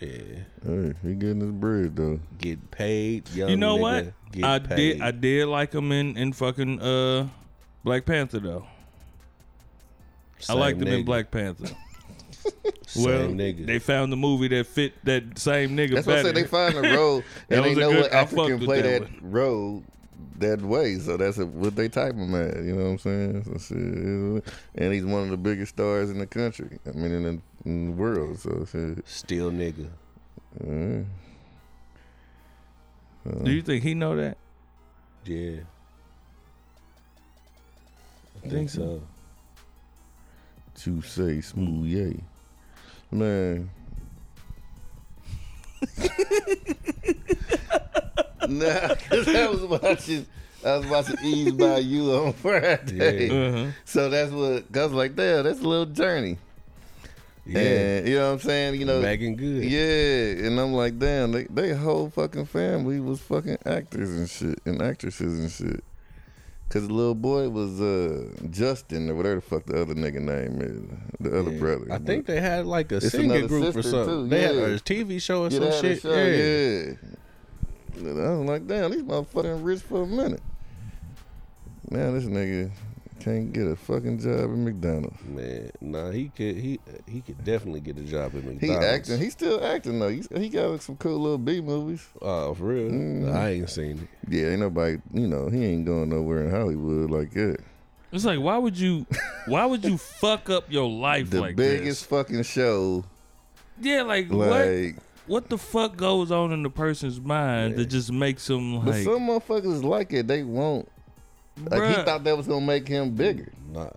Hey, he getting his bread though. get paid. Young You know nigga, what? Get I paid. did. I did like him in in fucking uh Black Panther though. Same I liked him in. Black Panther. (laughs) Same well, nigga. they found the movie that fit that same nigga That's what I said. They find a role, (laughs) and they know good- what I actor fucked can with play that that, role that way. So that's a, what they type him at. You know what I'm saying? So shit, and he's one of the biggest stars in the country. I mean, in the, in the world. So shit. Still nigga. Mm. Do you think he know that? Yeah. I Think think so. so. To say smooth yay, man. (laughs) nah, (laughs) cause I was watching. I was watching Eve's Bayou on (laughs) Friday. Yeah. Uh-huh. So that's what I was like, damn, that's a little journey. Yeah. And you know what I'm saying? You know, Meagan Good. yeah. And I'm like, damn, they they whole fucking family was fucking actors and shit and actresses and shit. Cause the little boy was uh Justin or whatever the fuck the other nigga name is, the other Yeah. brother. I think they had like a singing group or something. too, They had a TV show or yeah, some they had a shit. show, yeah. Yeah. And I was like, damn, these motherfucking rich for a minute. Man, this nigga can't get a fucking job at McDonald's. Man, nah, he could he he could definitely get a job at McDonald's. He McDonald's. acting. He's still acting though. He's, he got some cool little B movies. Oh, for real? Mm. I ain't seen it. Yeah, ain't nobody. You know, he ain't going nowhere in Hollywood like that. It's like why would you why would you (laughs) fuck up your life like that? The like biggest fucking show. Yeah, like, Like, what the fuck goes on in the person's mind that just makes them like? but like some motherfuckers like it. They won't. Like he thought that was gonna make him bigger. Nah,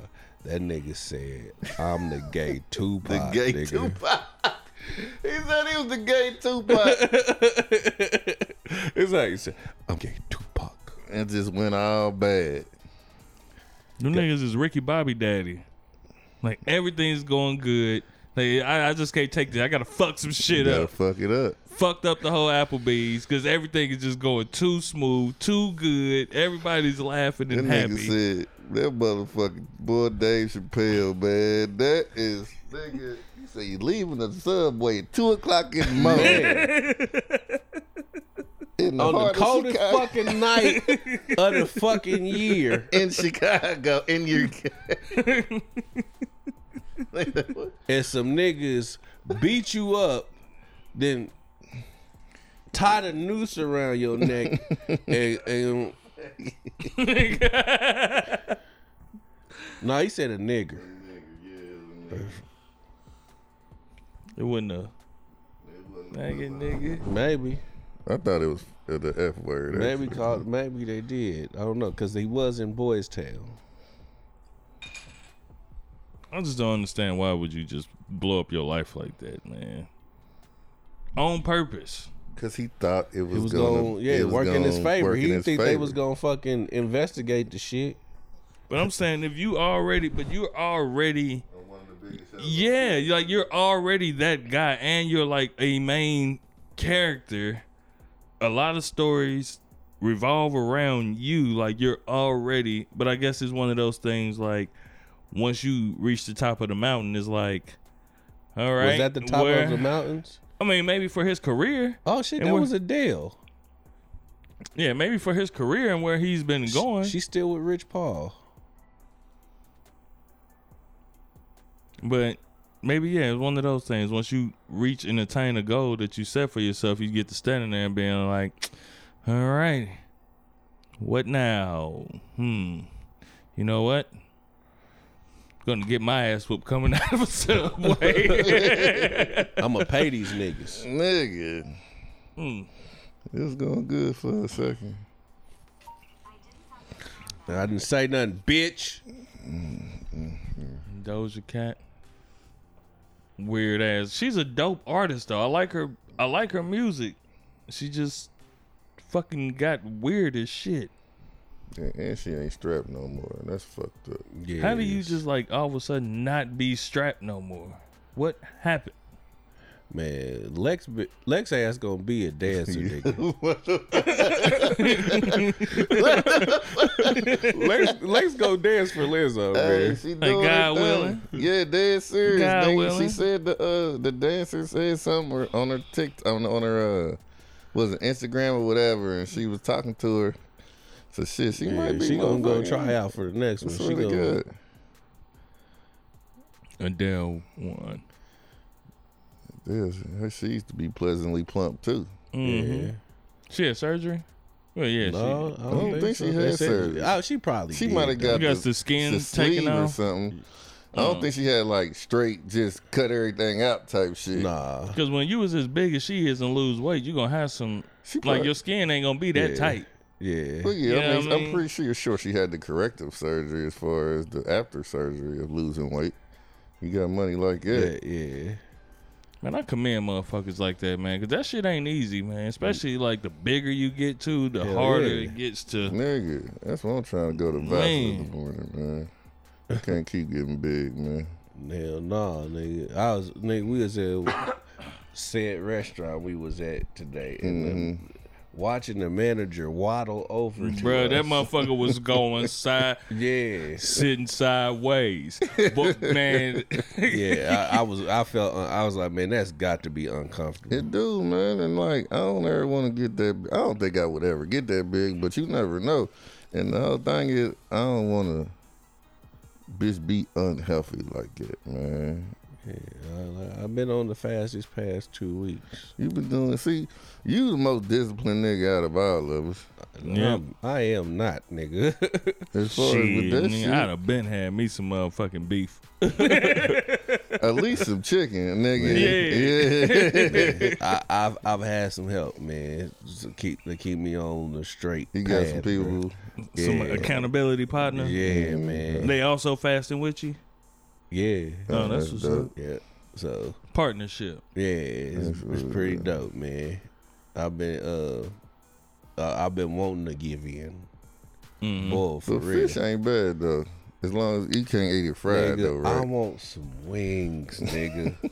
that nigga said, "I'm the gay (laughs) Tupac." The gay nigga. Tupac. (laughs) he said he was the gay Tupac, (laughs) it's like he said, "I'm gay Tupac." and just went all bad. them niggas is Ricky Bobby daddy. Like everything's going good. Like I, I just can't take this. I gotta fuck some shit Gotta up. fuck it up. Fucked up the whole Applebee's because everything is just going too smooth, too good. Everybody's laughing and That and nigga happy. said that motherfucking boy Dave Chappelle, man. That is nigga. You say you leaving the subway at two o'clock in the morning. (laughs) in the On the coldest Chicago- fucking night of the fucking year, in Chicago, in your (laughs) (laughs) and some niggas beat you up, then tie the noose around your neck, (laughs) and, and no, he said a nigger. It wasn't a nigga, nigga. Maybe. I thought it was uh, the F word. Maybe actually. called. Maybe they did. I don't know because he was in Boys Town. I just don't understand why would you just blow up your life like that, man? On purpose. Cause he thought it was, It was gonna, going, yeah, it was work in his favor. work He in didn't his think they was gonna fucking investigate the shit. But I'm saying if you already, but you're already, yeah, you're like you're already that guy, and you're like a main character. A lot of stories revolve around you, like you're already. But I guess it's one of those things like once you reach the top of the mountain, it's like, all right, was that the top where- of the mountains? I mean, maybe for his career, Oh shit, that where- was deal. yeah, maybe for his career and where he's been going. She's still with Rich Paul. But maybe yeah, it's one of those things. Once you reach and attain a goal that you set for yourself, you get to standing there and being like, "All right, what now? Hmm, you know what? Gonna get my ass whooped coming (laughs) out of a subway." (laughs) I'm gonna pay these niggas. Nigga. Hmm. It was going good for a second. I didn't say nothing, bitch. Doja Cat, weird ass. She's a dope artist though. I like her. I like her music. She just fucking got weird as shit. And and she ain't strapped no more. That's fucked up. Yeah. How do you just like all of a sudden not be strapped no more? What happened? man? Lex, be- Lex ass gonna be a dancer, (laughs) nigga. (laughs) Lex, Lex go dance for Lizzo, Hey, man. she Like God willing? Yeah, dead serious. God nigga. willing? She said the uh the dancer said something on her tick on on her uh was it Instagram or whatever, and she was talking to her. So shit, she Yeah, might be she gonna go try out for the next one. It's She really gonna, good. Adele won. Yes, her she used to be pleasantly plump too. Mm-hmm. Yeah. She had surgery. Well, yeah, No, I I don't think she so. had They said- surgery. Oh, she probably. She might have got You got the, the skin the taken off or something. I don't think she had like straight, just cut everything out type shit. Nah. because when you was as big as she is and lose weight, you are gonna have some She like probably- your skin ain't gonna be that Yeah. tight. Yeah. Well, yeah, You I know mean, what I I'm pretty sure, sure she had the corrective surgery as far as the after surgery of losing weight. You got money like that. Yeah, yeah. Man, I commend motherfuckers like that, man, because that shit ain't easy, man. Especially like the bigger you get to, the Hell harder yeah. it gets to. Nigga, that's why I'm trying to go to Vassar Man. in the morning, man. I can't keep getting big, man. Hell no, nigga. I was nigga. We was at (coughs) said restaurant we was at today, and um, watching the manager waddle over to Bruh, that motherfucker was (laughs) going side, Yeah, sitting sideways. But man, (laughs) yeah. I, I was. I felt. Uh, I was like, man, that's got to be uncomfortable. It do, man, and like I don't ever want to get that. I don't think I would ever get that big, but you never know. And the whole thing is, I don't want to bitch be unhealthy like that, man. Yeah, I, I've been on the fast these past two weeks. You've been doing. See, you the most disciplined nigga out of all of us. Yeah. I'm- I am not, nigga. (laughs) As far as shit, with that nigga, shit, I'd have been had me some motherfucking beef. (laughs) at least some chicken, nigga. Yeah. (laughs) I, I've I've had some help, man, to keep to keep me on the straight. You got some people bro. who Some accountability partner. Yeah, man. They also fasting with you. Yeah. Oh, that's that's what's dope. up. Yeah. So Partnership. yeah, it's, it's pretty dope, man. I've been uh, uh I've been wanting to give in. Mm-hmm. Boy, for But real. fish ain't bad though. As long as you can't eat it fried though, Nigga, I want some wings, nigga. (laughs)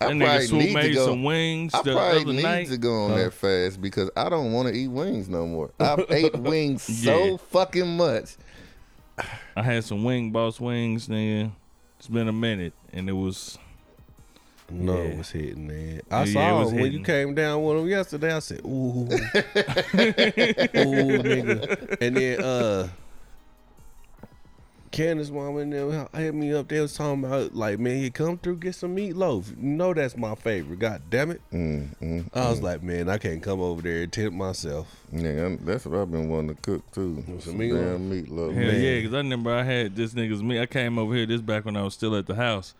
That nigga probably Swoop need to go- some wings I the probably other need night. to go on that fast because I don't want to eat wings no more. (laughs) I've ate wings Yeah. so fucking much. I had some wing boss wings, nigga. It's been a minute, and it was no, Yeah. it was hitting, man. I Yeah, it saw was him when you came down with him yesterday. I said, ooh, (laughs) ooh, nigga. And then uh, Candace mom and them hit me up. They was talking about like, man, you come through get some meatloaf. You know that's my favorite. God damn it. Mm, mm, I was like, man, I can't come over there and tempt myself. yeah, I'm- that's what I've been wanting to cook too. Some Some meatloaf? damn meatloaf. Hell Man. yeah, because I remember I had this nigga's meat. I came over here this back when I was still at the house,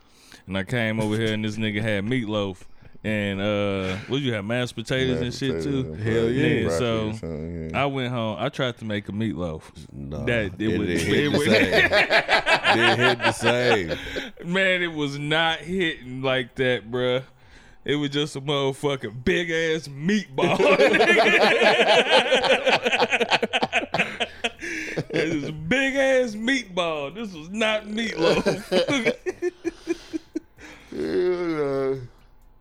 and I came over here and this nigga had meatloaf and uh, what you have mashed potatoes and Mashed shit too. potatoes and Hell broccoli- yeah. broccoli So, or yeah. I went home. I tried to make a meatloaf. No, That- it it, was- didn't hit it the same. didn't hit the same. (laughs) Man, it was not hitting like that, bruh. It was just a motherfucking big ass meatball. (laughs) it was a big ass meatball. This was not meatloaf. (laughs) Yeah,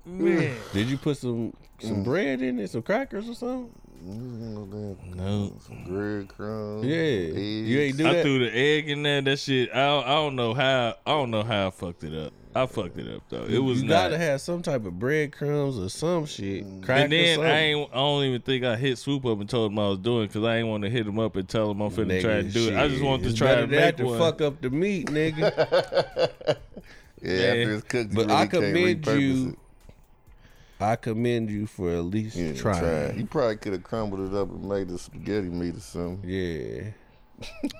Man. Did you put some Mm. some bread in it, some crackers or something? no. No. Some breadcrumbs. Yeah, eggs. you ain't do that. I threw the egg in there. That shit. I don't, I don't know how. I don't know how I fucked it up. I fucked it up though. It was you not. gotta have some type of breadcrumbs or some shit. Crackers. and then. I ain't. I don't even think I hit swoop up and told him I was doing because I ain't want to hit him up and tell him I'm finna Nigga, try to do it. I just shit, want to it's try to than that make one. fuck up the meat, nigga. (laughs) Yeah, Yeah. after it's cooked, you But really I can't commend you it. I commend you for at least Yeah, trying. try. You probably could have crumbled it up and made the spaghetti meat or something. Yeah.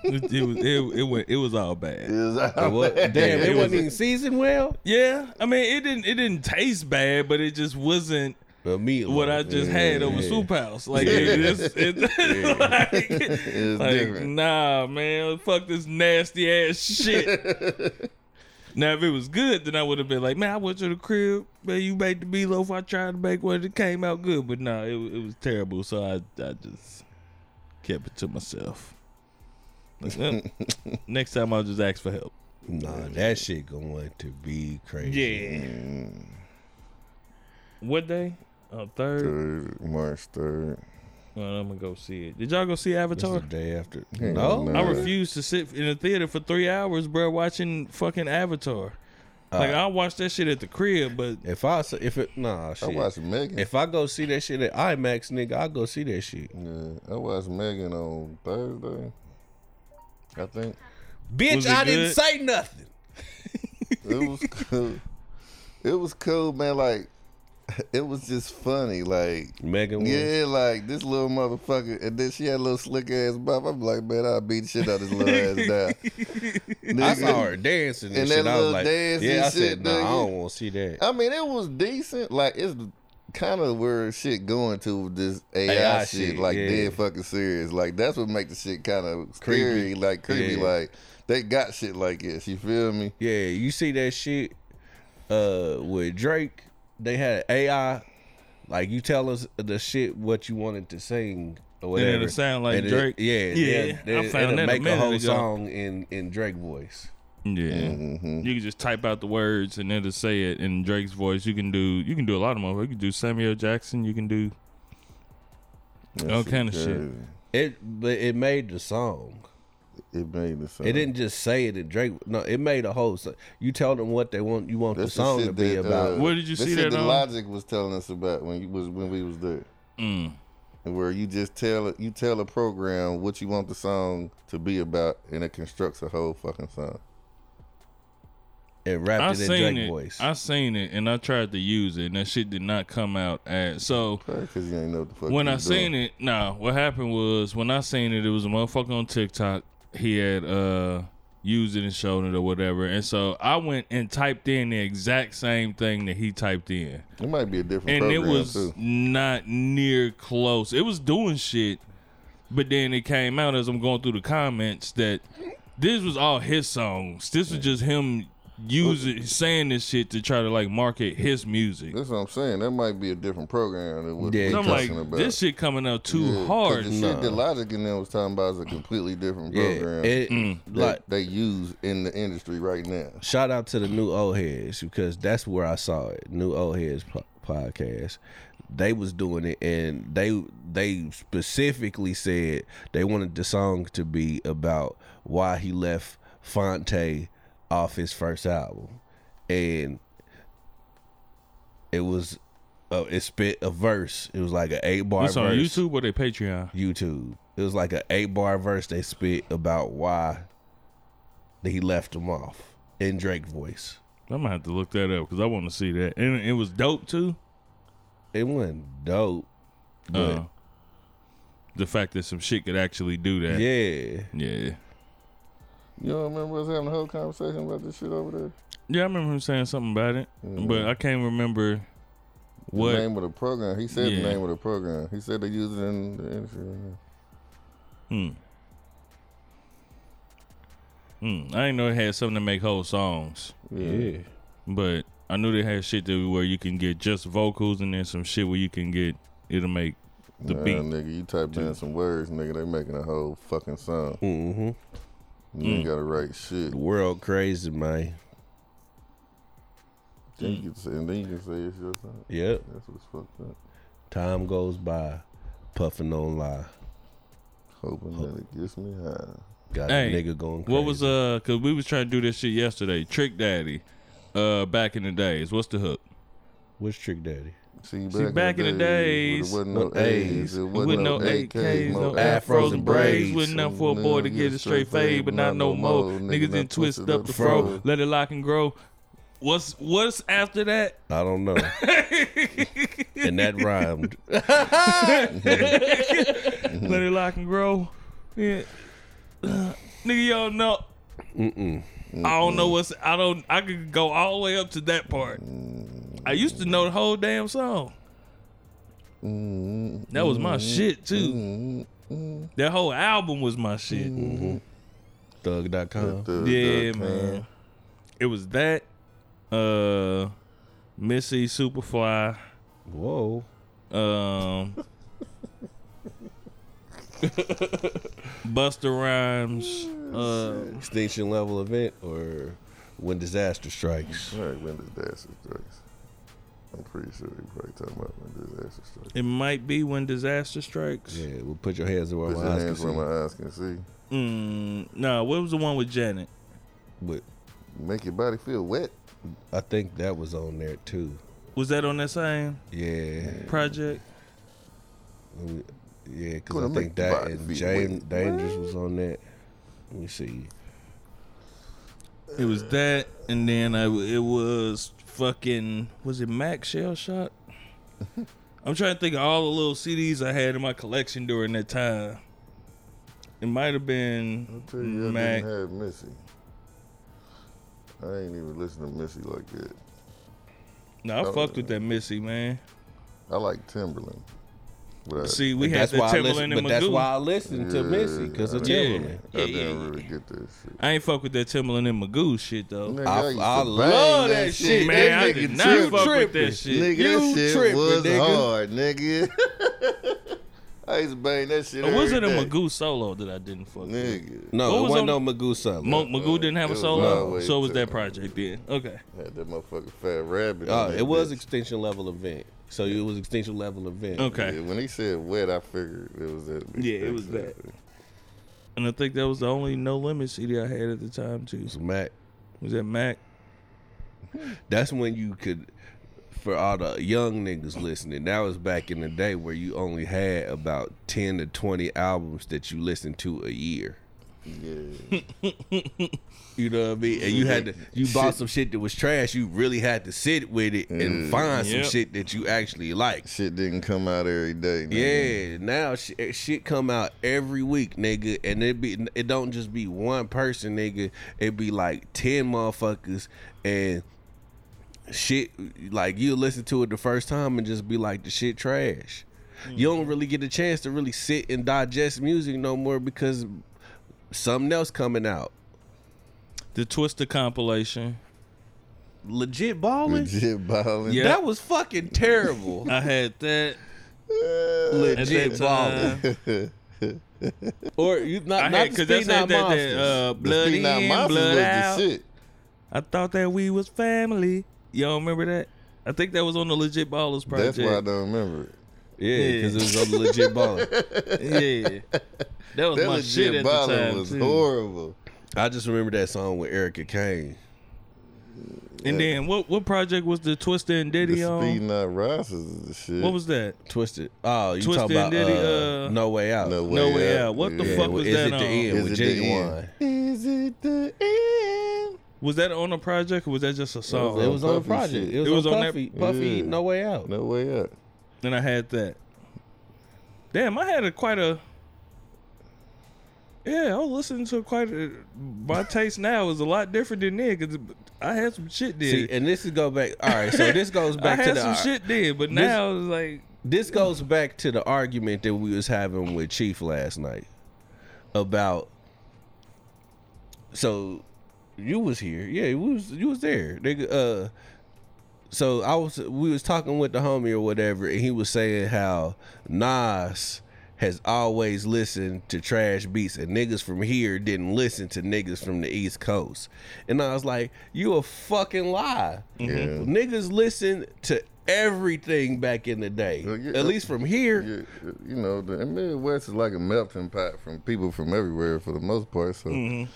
it, it was. It, it went. It was all bad. It was It wa- damn, it, It wasn't was- even seasoned well. Yeah, I mean, it didn't. It didn't taste bad, but it just wasn't But meat. what I just had over yeah. Soup House. Like it, it's, it's (laughs) like, It's like, different. nah, man, fuck this nasty ass shit. (laughs) now, if it was good, then I would have been like, man, I went to the crib, man, you made the meatloaf. I tried to make one, it came out good, but no, it, it was terrible. So I, I just kept it to myself. Like, (laughs) eh, next time I'll just ask for help. Nah, that shit going to be crazy. Yeah. What day? Oh, third. Third, March third. Well, I'm gonna go see it. Did y'all go see This Avatar? the day after. No, no. I refuse to sit in the theater for three hours, bro, watching fucking Avatar. Like Uh, I watched that shit at the crib, but If I s- if it nah I shit. watched Megan. If I go see that shit at IMAX, nigga, I go see that shit. yeah, I watched Megan on Thursday. I think Bitch, Was it I didn't good? say nothing. it was cool. It was cool, man. Like (laughs) it was just funny. Like Megan was. yeah, like this little motherfucker, and then she had a little slick ass buff. I'm like, man, I'll beat the shit out of this little ass down. (laughs) I saw her dancing and, And shit. that I was like, dance yeah, I said, shit, nah, I don't want to see that. I mean, it was decent. Like it's kind of where shit going to with this AI, AI shit, shit, like yeah. dead fucking serious. Like that's what make the shit kind of Creepy. scary, like creepy. Yeah. Like they got shit like this. You feel me? Yeah, you see that shit uh with Drake, they had AI like you tell us the shit what you wanted to sing or whatever. it'll sound like And Drake. yeah, Yeah, yeah. I They, found it'll that a make a, minute whole ago. song in in Drake voice. yeah, Mm-hmm. you can just type out the words and it'll say it in Drake's voice. You can do you can do a lot of more. You can do Samuel Jackson. You can do That All kind of shit. It but it made the song. It made the song. It didn't just say it in Drake. No, it made a whole. song. You tell them what they want. You want That's the song shit to be that, about. uh, Where did you this see that The on? Logic was telling us about when you was when we was there, mm, and where you just tell it, you tell a program what you want the song to be about, and it constructs a whole fucking song. It rapped I it in seen Drake it. voice. I seen it and I tried to use it and that shit did not come out as so. Because you ain't know what the fuck. when I doing. seen it, nah, what happened was when I seen it, it was a motherfucker on TikTok. He had uh used it and shown it or whatever. And so I went and typed in the exact same thing that he typed in. it might be a different And it was too. not near close. It was doing shit, but then it came out as I'm going through the comments that this was all his songs. This was just him using saying this shit to try to like market his music. That's what I'm saying. That might be a different program than what Yeah, we're So I'm like, about. this shit coming out too Yeah, 'cause hard. The shit that Logic and them was talking about is a completely different yeah, program it, Mm. that like they use in the industry right now. shout out to the new old heads because that's where I saw it. New old heads po- podcast. They was doing it and they they specifically said they wanted the song to be about why he left Phonte off his first album, and it was uh, it spit a verse. It was like an eight bar This on verse. YouTube or they Patreon? YouTube. It was like an eight bar verse they spit about why Then he left him off in Drake voice. I'm gonna have to look that up because I want to see that, and it was dope too. It wasn't dope, but Uh, the fact that some shit could actually do that. yeah, Yeah. You don't remember us having a whole conversation about this shit over there? Yeah, I remember him saying something about it, but I can't remember what The what. name of the program. He said Yeah. the name of the program. He said they use it in the industry. Hmm. Hmm. I didn't know it had something to make whole songs, yeah. but I knew they had shit that where you can get just vocals and then some shit where you can get it'll make the Nah, beat. nigga, you type in some words, nigga, they making a whole fucking song. Mm-hmm. You ain't Mm. gotta write shit. The world crazy, man. Then you can say, and then you can say it's your song. Yep. That's what's fucked up. Time goes by, puffing on lie. Hoping that it gets me high. Got Hey, a nigga going crazy. What was uh? Cause we was trying to do this shit yesterday. Trick Daddy, uh, back in the days. What's the hook? What's Trick Daddy? See, back, See, back in the days, when there wasn't no no A's, A's, it With wasn't no AKs, AKs, no afros afros and and braids, braids. with enough for a boy to get a straight fade, but not no more. Niggas didn't twist up the fro, let it lock and grow. What's what's after that? I don't know. (laughs) and that rhymed. (laughs) Let it lock and grow. Yeah. Uh, nigga, y'all know. Mm-mm. I don't know what's. I don't. I could go all the way up to that part. I used to know the whole damn song. That was my shit too. That whole album was my shit. Thug.com. Yeah, man. It was that. Uh, Missy Superfly. Whoa. Um, (laughs) Busta Rhymes. Uh, Extinction level event or when disaster strikes. Right, when disaster strikes. I'm pretty sure they probably talking about when disaster strikes. it might be when disaster strikes. Yeah, well, put your hands where Put my your eyes hands where see. my eyes can see. Mm, no, what was the one with Janet? But Make your body feel wet. I think that was on there too. Was that on that same Yeah. project? Yeah, because I think that body and feel James wet. Dangerous was on that. Let me see. It was that, and then I, it was fucking. Was it Mac Shell Shocked? (laughs) I'm trying to think of all the little CDs I had in my collection during that time. It might have been I tell you, I Mac. didn't have Missy. I ain't even listen to Missy like that. No, I Oh, fucked with that Missy man. I like Timbaland. But See, we had the why Timbaland listen, and but that's why I listened to Missy because of Yeah. Timbaland. I Yeah, didn't yeah, really get that shit. I ain't fuck with that Timbaland and Magoo shit though. Nigga, I- used to I bang love that shit. Man, That I did not trip- fuck with that shit. Nigga, You that shit tripping, was nigga. hard, nigga. (laughs) I used to bang that shit. Or was it every a. Magoo solo that I didn't fuck with? No, What it was wasn't on- no Magoo solo. Mo- Magoo didn't have a solo, always so it was that project then. Okay. Had that motherfucking fat rabbit. Uh, it was bitch. extinction level event. So it was extension level event. Okay. Yeah, when he said wet, I figured it was that. Yeah, it was that. And I think that was the only No Limit CD I had at the time too. So Mac, Was that Mac? that's when you could, for all the young niggas listening, that was back in the day where you only had about ten to twenty albums that you listened to a year. Yeah. (laughs) You know what I mean? And you had to, you bought some shit that was trash. You really had to sit with it and Mm. find Yep. some shit that you actually like. Shit didn't come out every day. nigga. Yeah, now shit, shit come out every week, nigga, and it be it don't just be one person, nigga. It be like ten motherfuckers, and shit like you listen to it the first time and just be like the shit trash. You don't really get a chance to really sit and digest music no more because something else coming out. The Twister compilation. Legit balling. Legit balling. Yeah. That was fucking terrible. (laughs) I had that (laughs) Legit that balling. (laughs) Or you not I not had the because that's Not that, that, Monsters. that uh, The blood Speed in, Monsters blood was out. the shit. I thought that we was family. Y'all remember that? I think that was on the Legit Ballers project. That's why I don't remember it. Yeah, because it was on the legit balling. (laughs) yeah, that was That my shit at the balling time was too. horrible. I just remember that song with Erica Kane. And then what? What project was the Twister and The Diddy Speed on? Not Rosses is the shit. What was that? Twisted. Oh, you Twisted talking about Diddy, uh, uh, No Way Out. No way, No Way out. Out. What the Yeah, fuck well, was is that it on? the end Is with it the Genuine? end? Is it the end? Was that on a project or was that just a song? It was on the Puffy project. shit. It was, It was on on that- Puffy. Puffy, Yeah. no way out. No way up. and I had that. Damn, I had a quite a. Yeah, I was listening to quite a. My taste now is a lot different than then because I had some shit then. See, and this is go back. All right, so this goes (laughs) I back to had the some shit then, but this- now it's like this goes back to the argument that we was having with Chief last night about. So, you was here, yeah, we was you was there, nigga. Uh, so I was we was talking with the homie or whatever, and he was saying how Nas has always listened to trash beats, and niggas from here didn't listen to niggas from the East Coast, and I was like, you a fucking lie. Yeah. Niggas listen to everything back in the day. Well, yeah, At least from here. You, you know, the Midwest is like a melting pot from people from everywhere for the most part. So,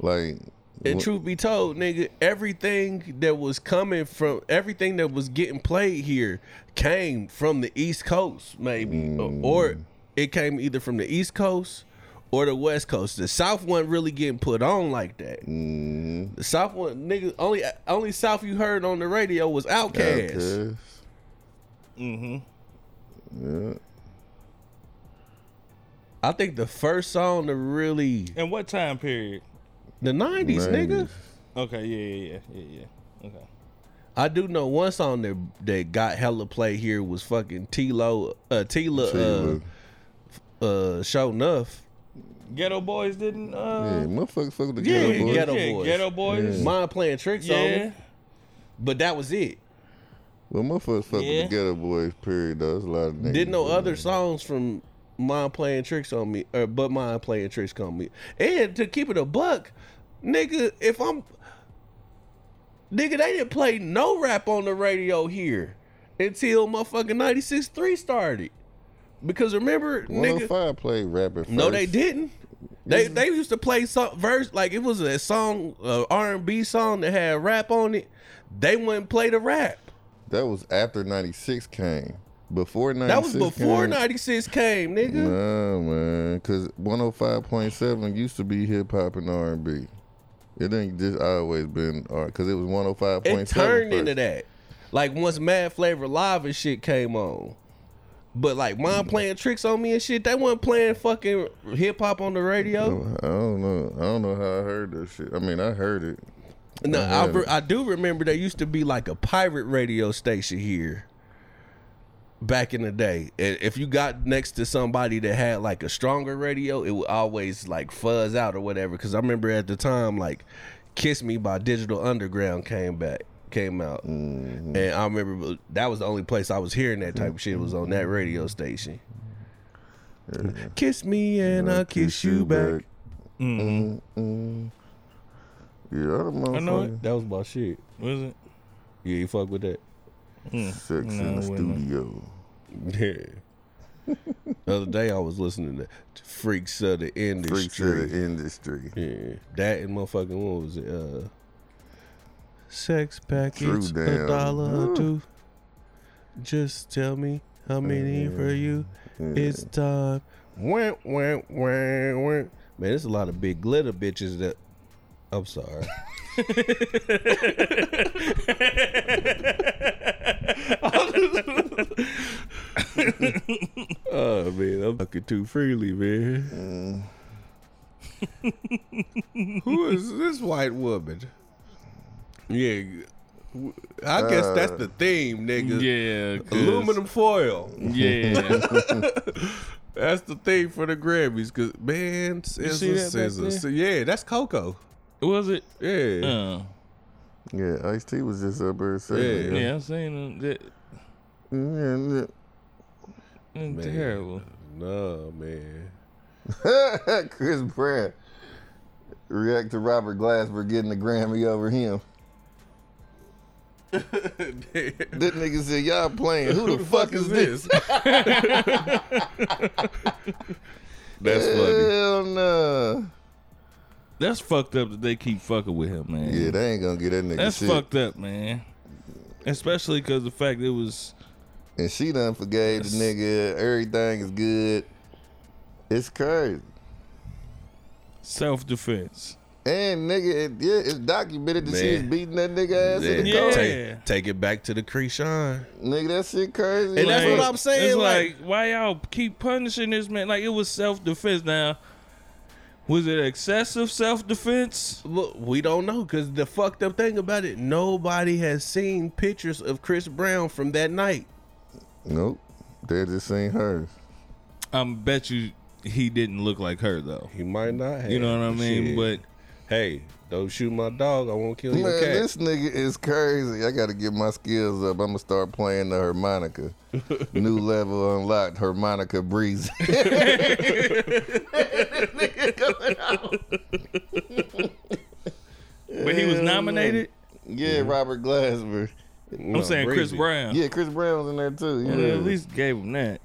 like, And wh- truth be told, nigga, everything that was coming from everything that was getting played here came from the East Coast, maybe. Or it came either from the East Coast or the West Coast. The South wasn't really getting put on like that. mm, The South one nigga only only South you heard on the radio was Outkast. Outkast. mm-hmm. Yeah. I think the first song to really And what time period? The nineties, nigga. Okay, yeah, yeah, yeah, yeah, yeah. Okay. I do know one song that that got hella play here was fucking T-Lo, uh, Tela, Tela. uh, uh, Sho Nuff. Geto Boys didn't. Yeah, Uh, motherfuckers fuck with the Yeah, geto boys. Ghetto yeah, Boys. Geto Boys. Mind playing tricks on Yeah. me, but that was it. Well, motherfuckers fuck Yeah. with the geto boys. Period. Though, There's a lot of niggas. Didn't know doing other songs from Mind playing tricks on me, or but Mind playing tricks on me. And to keep it a buck, nigga, if I'm nigga, they didn't play no rap on the radio here until motherfucking 96.3 started. Because remember, oh nigga, 105 played rap at. No, they didn't. They mm-hmm. they used to play some verse like it was a song, R and B song that had rap on it. They wouldn't play the rap. That was after 96 came. Before 96 That was before came, '96 came, nigga. Nah, man, because 105.7 used to be hip hop and R&B. It ain't just always been R because it was 105.7. It turned first. into that. Like once Mad Flavor Live and shit came on. But like mom mm. playing tricks on me and shit, they wasn't playing fucking hip hop on the radio. I don't know. I don't know how I heard that shit. I mean, I heard it. No, I I, re-. I do remember there used to be like a pirate radio station here back in the day. If you got next to somebody that had like a stronger radio, it would always like fuzz out or whatever. Because I remember at the time, like "Kiss Me" by Digital Underground came back, came out, Mm-hmm. and I remember that was the only place I was hearing that type of shit was on that radio mm-hmm. station. Kiss me and I'll kiss you back. Mm-mm. Yeah, I don't I know it. That was my shit. Was it? Yeah, you fuck with that. Mm. Sex No, in the wait a minute. studio. (laughs) Yeah. the other day I was listening to Freaks of the Industry. Freaks of the industry. Yeah, that and motherfucking what was it? Uh, sex package a dollar or two. Just tell me how many for you. It's time. Went, went, went, wah. Man, there's a lot of big glitter bitches that. I'm sorry. (laughs) (laughs) oh man, I'm fucking too freely, man. Who is this white woman? Yeah, I guess that's the theme, nigga. Yeah, Aluminum foil. Yeah. (laughs) That's the thing for the Grammys, cause man, scissor, see that back scissor. there? So, yeah, that's Coco. was it? Yeah, Uh, Yeah, Ice T was just up there saying, Yeah. yeah, I'm saying that. yeah. Mm, Terrible. no man. (laughs) Chris Brown react to Robert Glasper getting the Grammy over him. (laughs) That nigga said, "Y'all playing? Who, the, fuck, is this?" (laughs) That's funny. Hell no. That's fucked up that they keep fucking with him, man. Yeah, they ain't gonna get that nigga That's shit. fucked up, man. Especially because the fact it was And she done forgave the nigga. Everything is good. It's crazy. self defense. And nigga, it, yeah, it's documented that she was beating that nigga ass in the Yeah. car. Take, take it back to the Chrisean. Nigga, that shit crazy. And that's Like, what I'm saying, It's like- like, why y'all keep punishing this man? Like it was self defense. Now, was it excessive self defense? Look, we don't know because the fucked up thing about it, nobody has seen pictures of Chris Brown from that night. Nope. They just seen hers. I bet you he didn't look like her though. He might not have. You know what I mean? Shit. But hey, don't shoot my dog. I won't kill your Man, cat. this nigga is crazy. I got to get my skills up. I'm gonna start playing the harmonica. (laughs) New level unlocked. Harmonica breeze. (laughs) (laughs) but he was nominated. yeah, Robert Glasper. I'm saying Chris Breezy. Brown. Yeah, Chris Brown was in there too. Well, at least gave him that.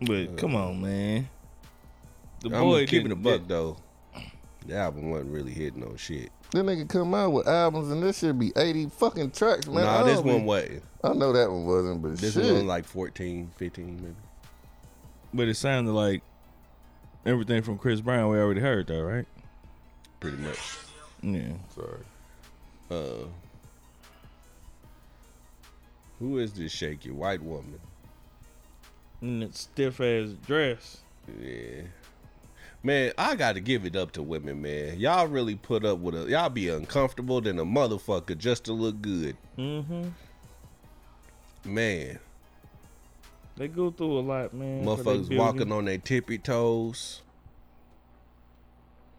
But come on, man. The I'm boy keeping a didn't buck get- though. The album wasn't really hitting no shit. Then they nigga come out with albums and this should be 80 fucking tracks, man. nah, I this one be- wasn't. I know that one wasn't, but This shit. one was like 14, 15 maybe. But it sounded like everything from Chris Brown we already heard though, right? Pretty much. Yeah. Sorry. Uh, who is this shaky white woman? And that stiff ass dress. Yeah. Man, I gotta give it up to women, man. Y'all really put up with a y'all be uncomfortable than a motherfucker just to look good. Mm-hmm. Man, They go through a lot, man. motherfuckers walking on their tippy toes.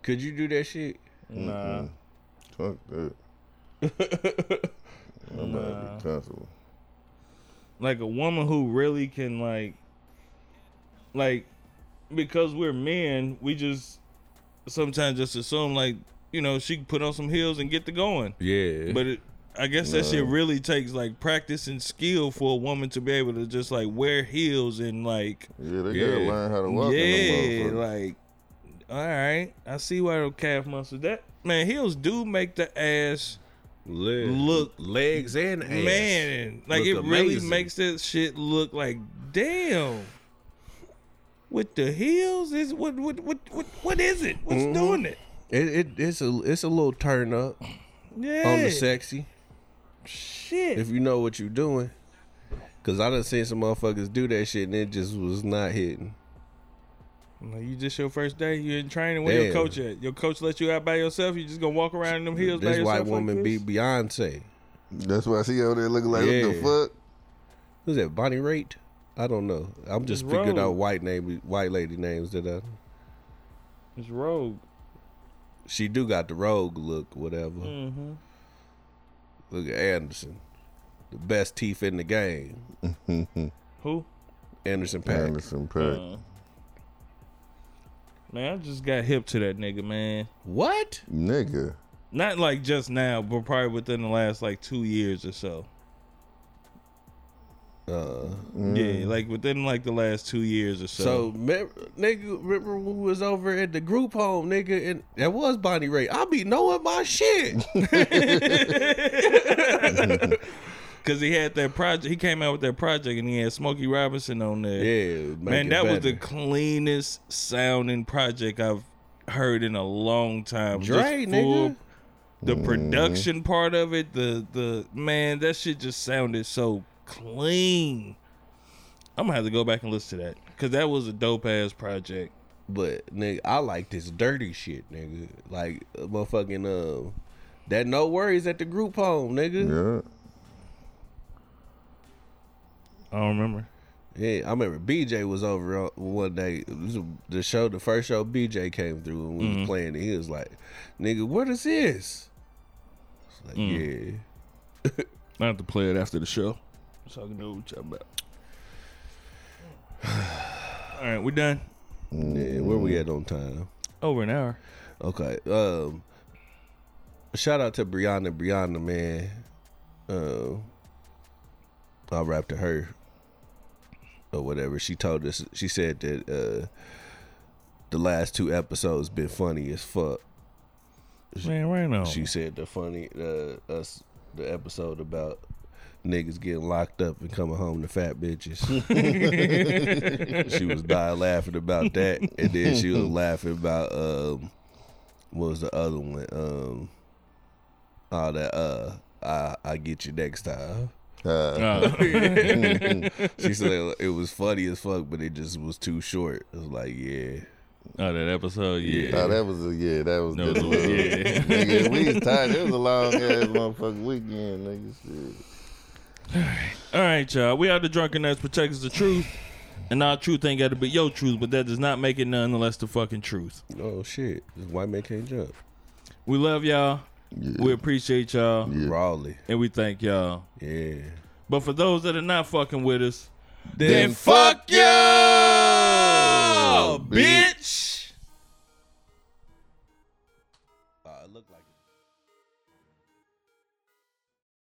Could you do that shit? Nah. Fuck that. (laughs) I'm Nah. not comfortable. Like a woman who really can like like because we're men we just sometimes just assume like you know she put on some heels and get the going Yeah. but it i guess that shit really takes like practice and skill for a woman to be able to just like wear heels and like Yeah, they Yeah. gotta learn how to walk yeah in them like all right i see why the calf muscles that man heels do make the ass Le- look- legs and ass. Man, like it really makes that shit look like damn. With the heels, is what what what what what is it? What's Mm-hmm. doing it? It, it it's a it's a little turn up Yeah, on the sexy shit. if you know what you're doing. Cause I done seen some motherfuckers do that shit and it just was not hitting. Like, you just your first day, you in training. Where your coach at? Your coach let you out by yourself. You just gonna walk around in them heels by This yourself. white like woman this? beat Beyonce. That's why she over there looking like what the fuck. Who's that? Bonnie Raitt? I don't know. I'm just It's figuring out white name, white lady names that uh, It's Rogue. she do got the rogue look, whatever. Mm-hmm. Look at Anderson, the best teeth in the game. (laughs) Who? Anderson Paak. Anderson Paak. Uh, man, I just got hip to that nigga, man. What? Nigga. Not like just now, but probably within the last like two years or so. Uh, Yeah, like within like the last two years or so. so, me- nigga, remember when we was over at the group home, nigga, and that was Bonnie Raitt. I be knowing my shit. (laughs) (laughs) Cause he had that project, he came out with that project, and he had Smokey Robinson on there. yeah, man, it that was the cleanest sounding project I've heard in a long time. Just Dre, nigga. The production part of it, the the man, that shit just sounded so clean. I'm gonna have to go back and listen to that because that was a dope ass project. But nigga, I like this dirty shit, nigga. Like uh, motherfucking uh, that NxWorries at the group home, nigga. Yeah. I don't remember. Yeah, I remember BJ was over one day. The show, the first show BJ came through and we Mm-hmm. was playing it. He was like, "Nigga, what is this?" It's like, Mm. yeah. (laughs) I have to play it after the show, so I can know what you're about. All right, we done. Yeah, where we at on time? Over an hour. Okay. Um shout out to Brianna, Brianna, man. Um I'll rap to her or whatever. She told us she said that uh the last two episodes been funny as fuck. Man, right now. She said the funny uh us the episode about niggas getting locked up and coming home to fat bitches. (laughs) she was dying laughing about that. And then she was laughing about um what was the other one? Um, all that. Uh, I I get you next time. Uh, Uh, (laughs) (laughs) She said it was funny as fuck, but it just was too short. It was like, yeah, oh, that episode, yeah. nah, that was a yeah, that was That good. was yeah. (laughs) nigga, we was tired. It was a long ass motherfucking weekend, nigga. Shit. All right, y'all. We are the drunken ass protectors of truth, and our truth ain't got to be your truth, but that does not make it nonetheless the fucking truth. oh shit, this white man can't jump. We love y'all. Yeah. We appreciate y'all, Yeah. Raleigh, and we thank y'all. yeah. But for those that are not fucking with us, Then fuck you, bitch. bitch.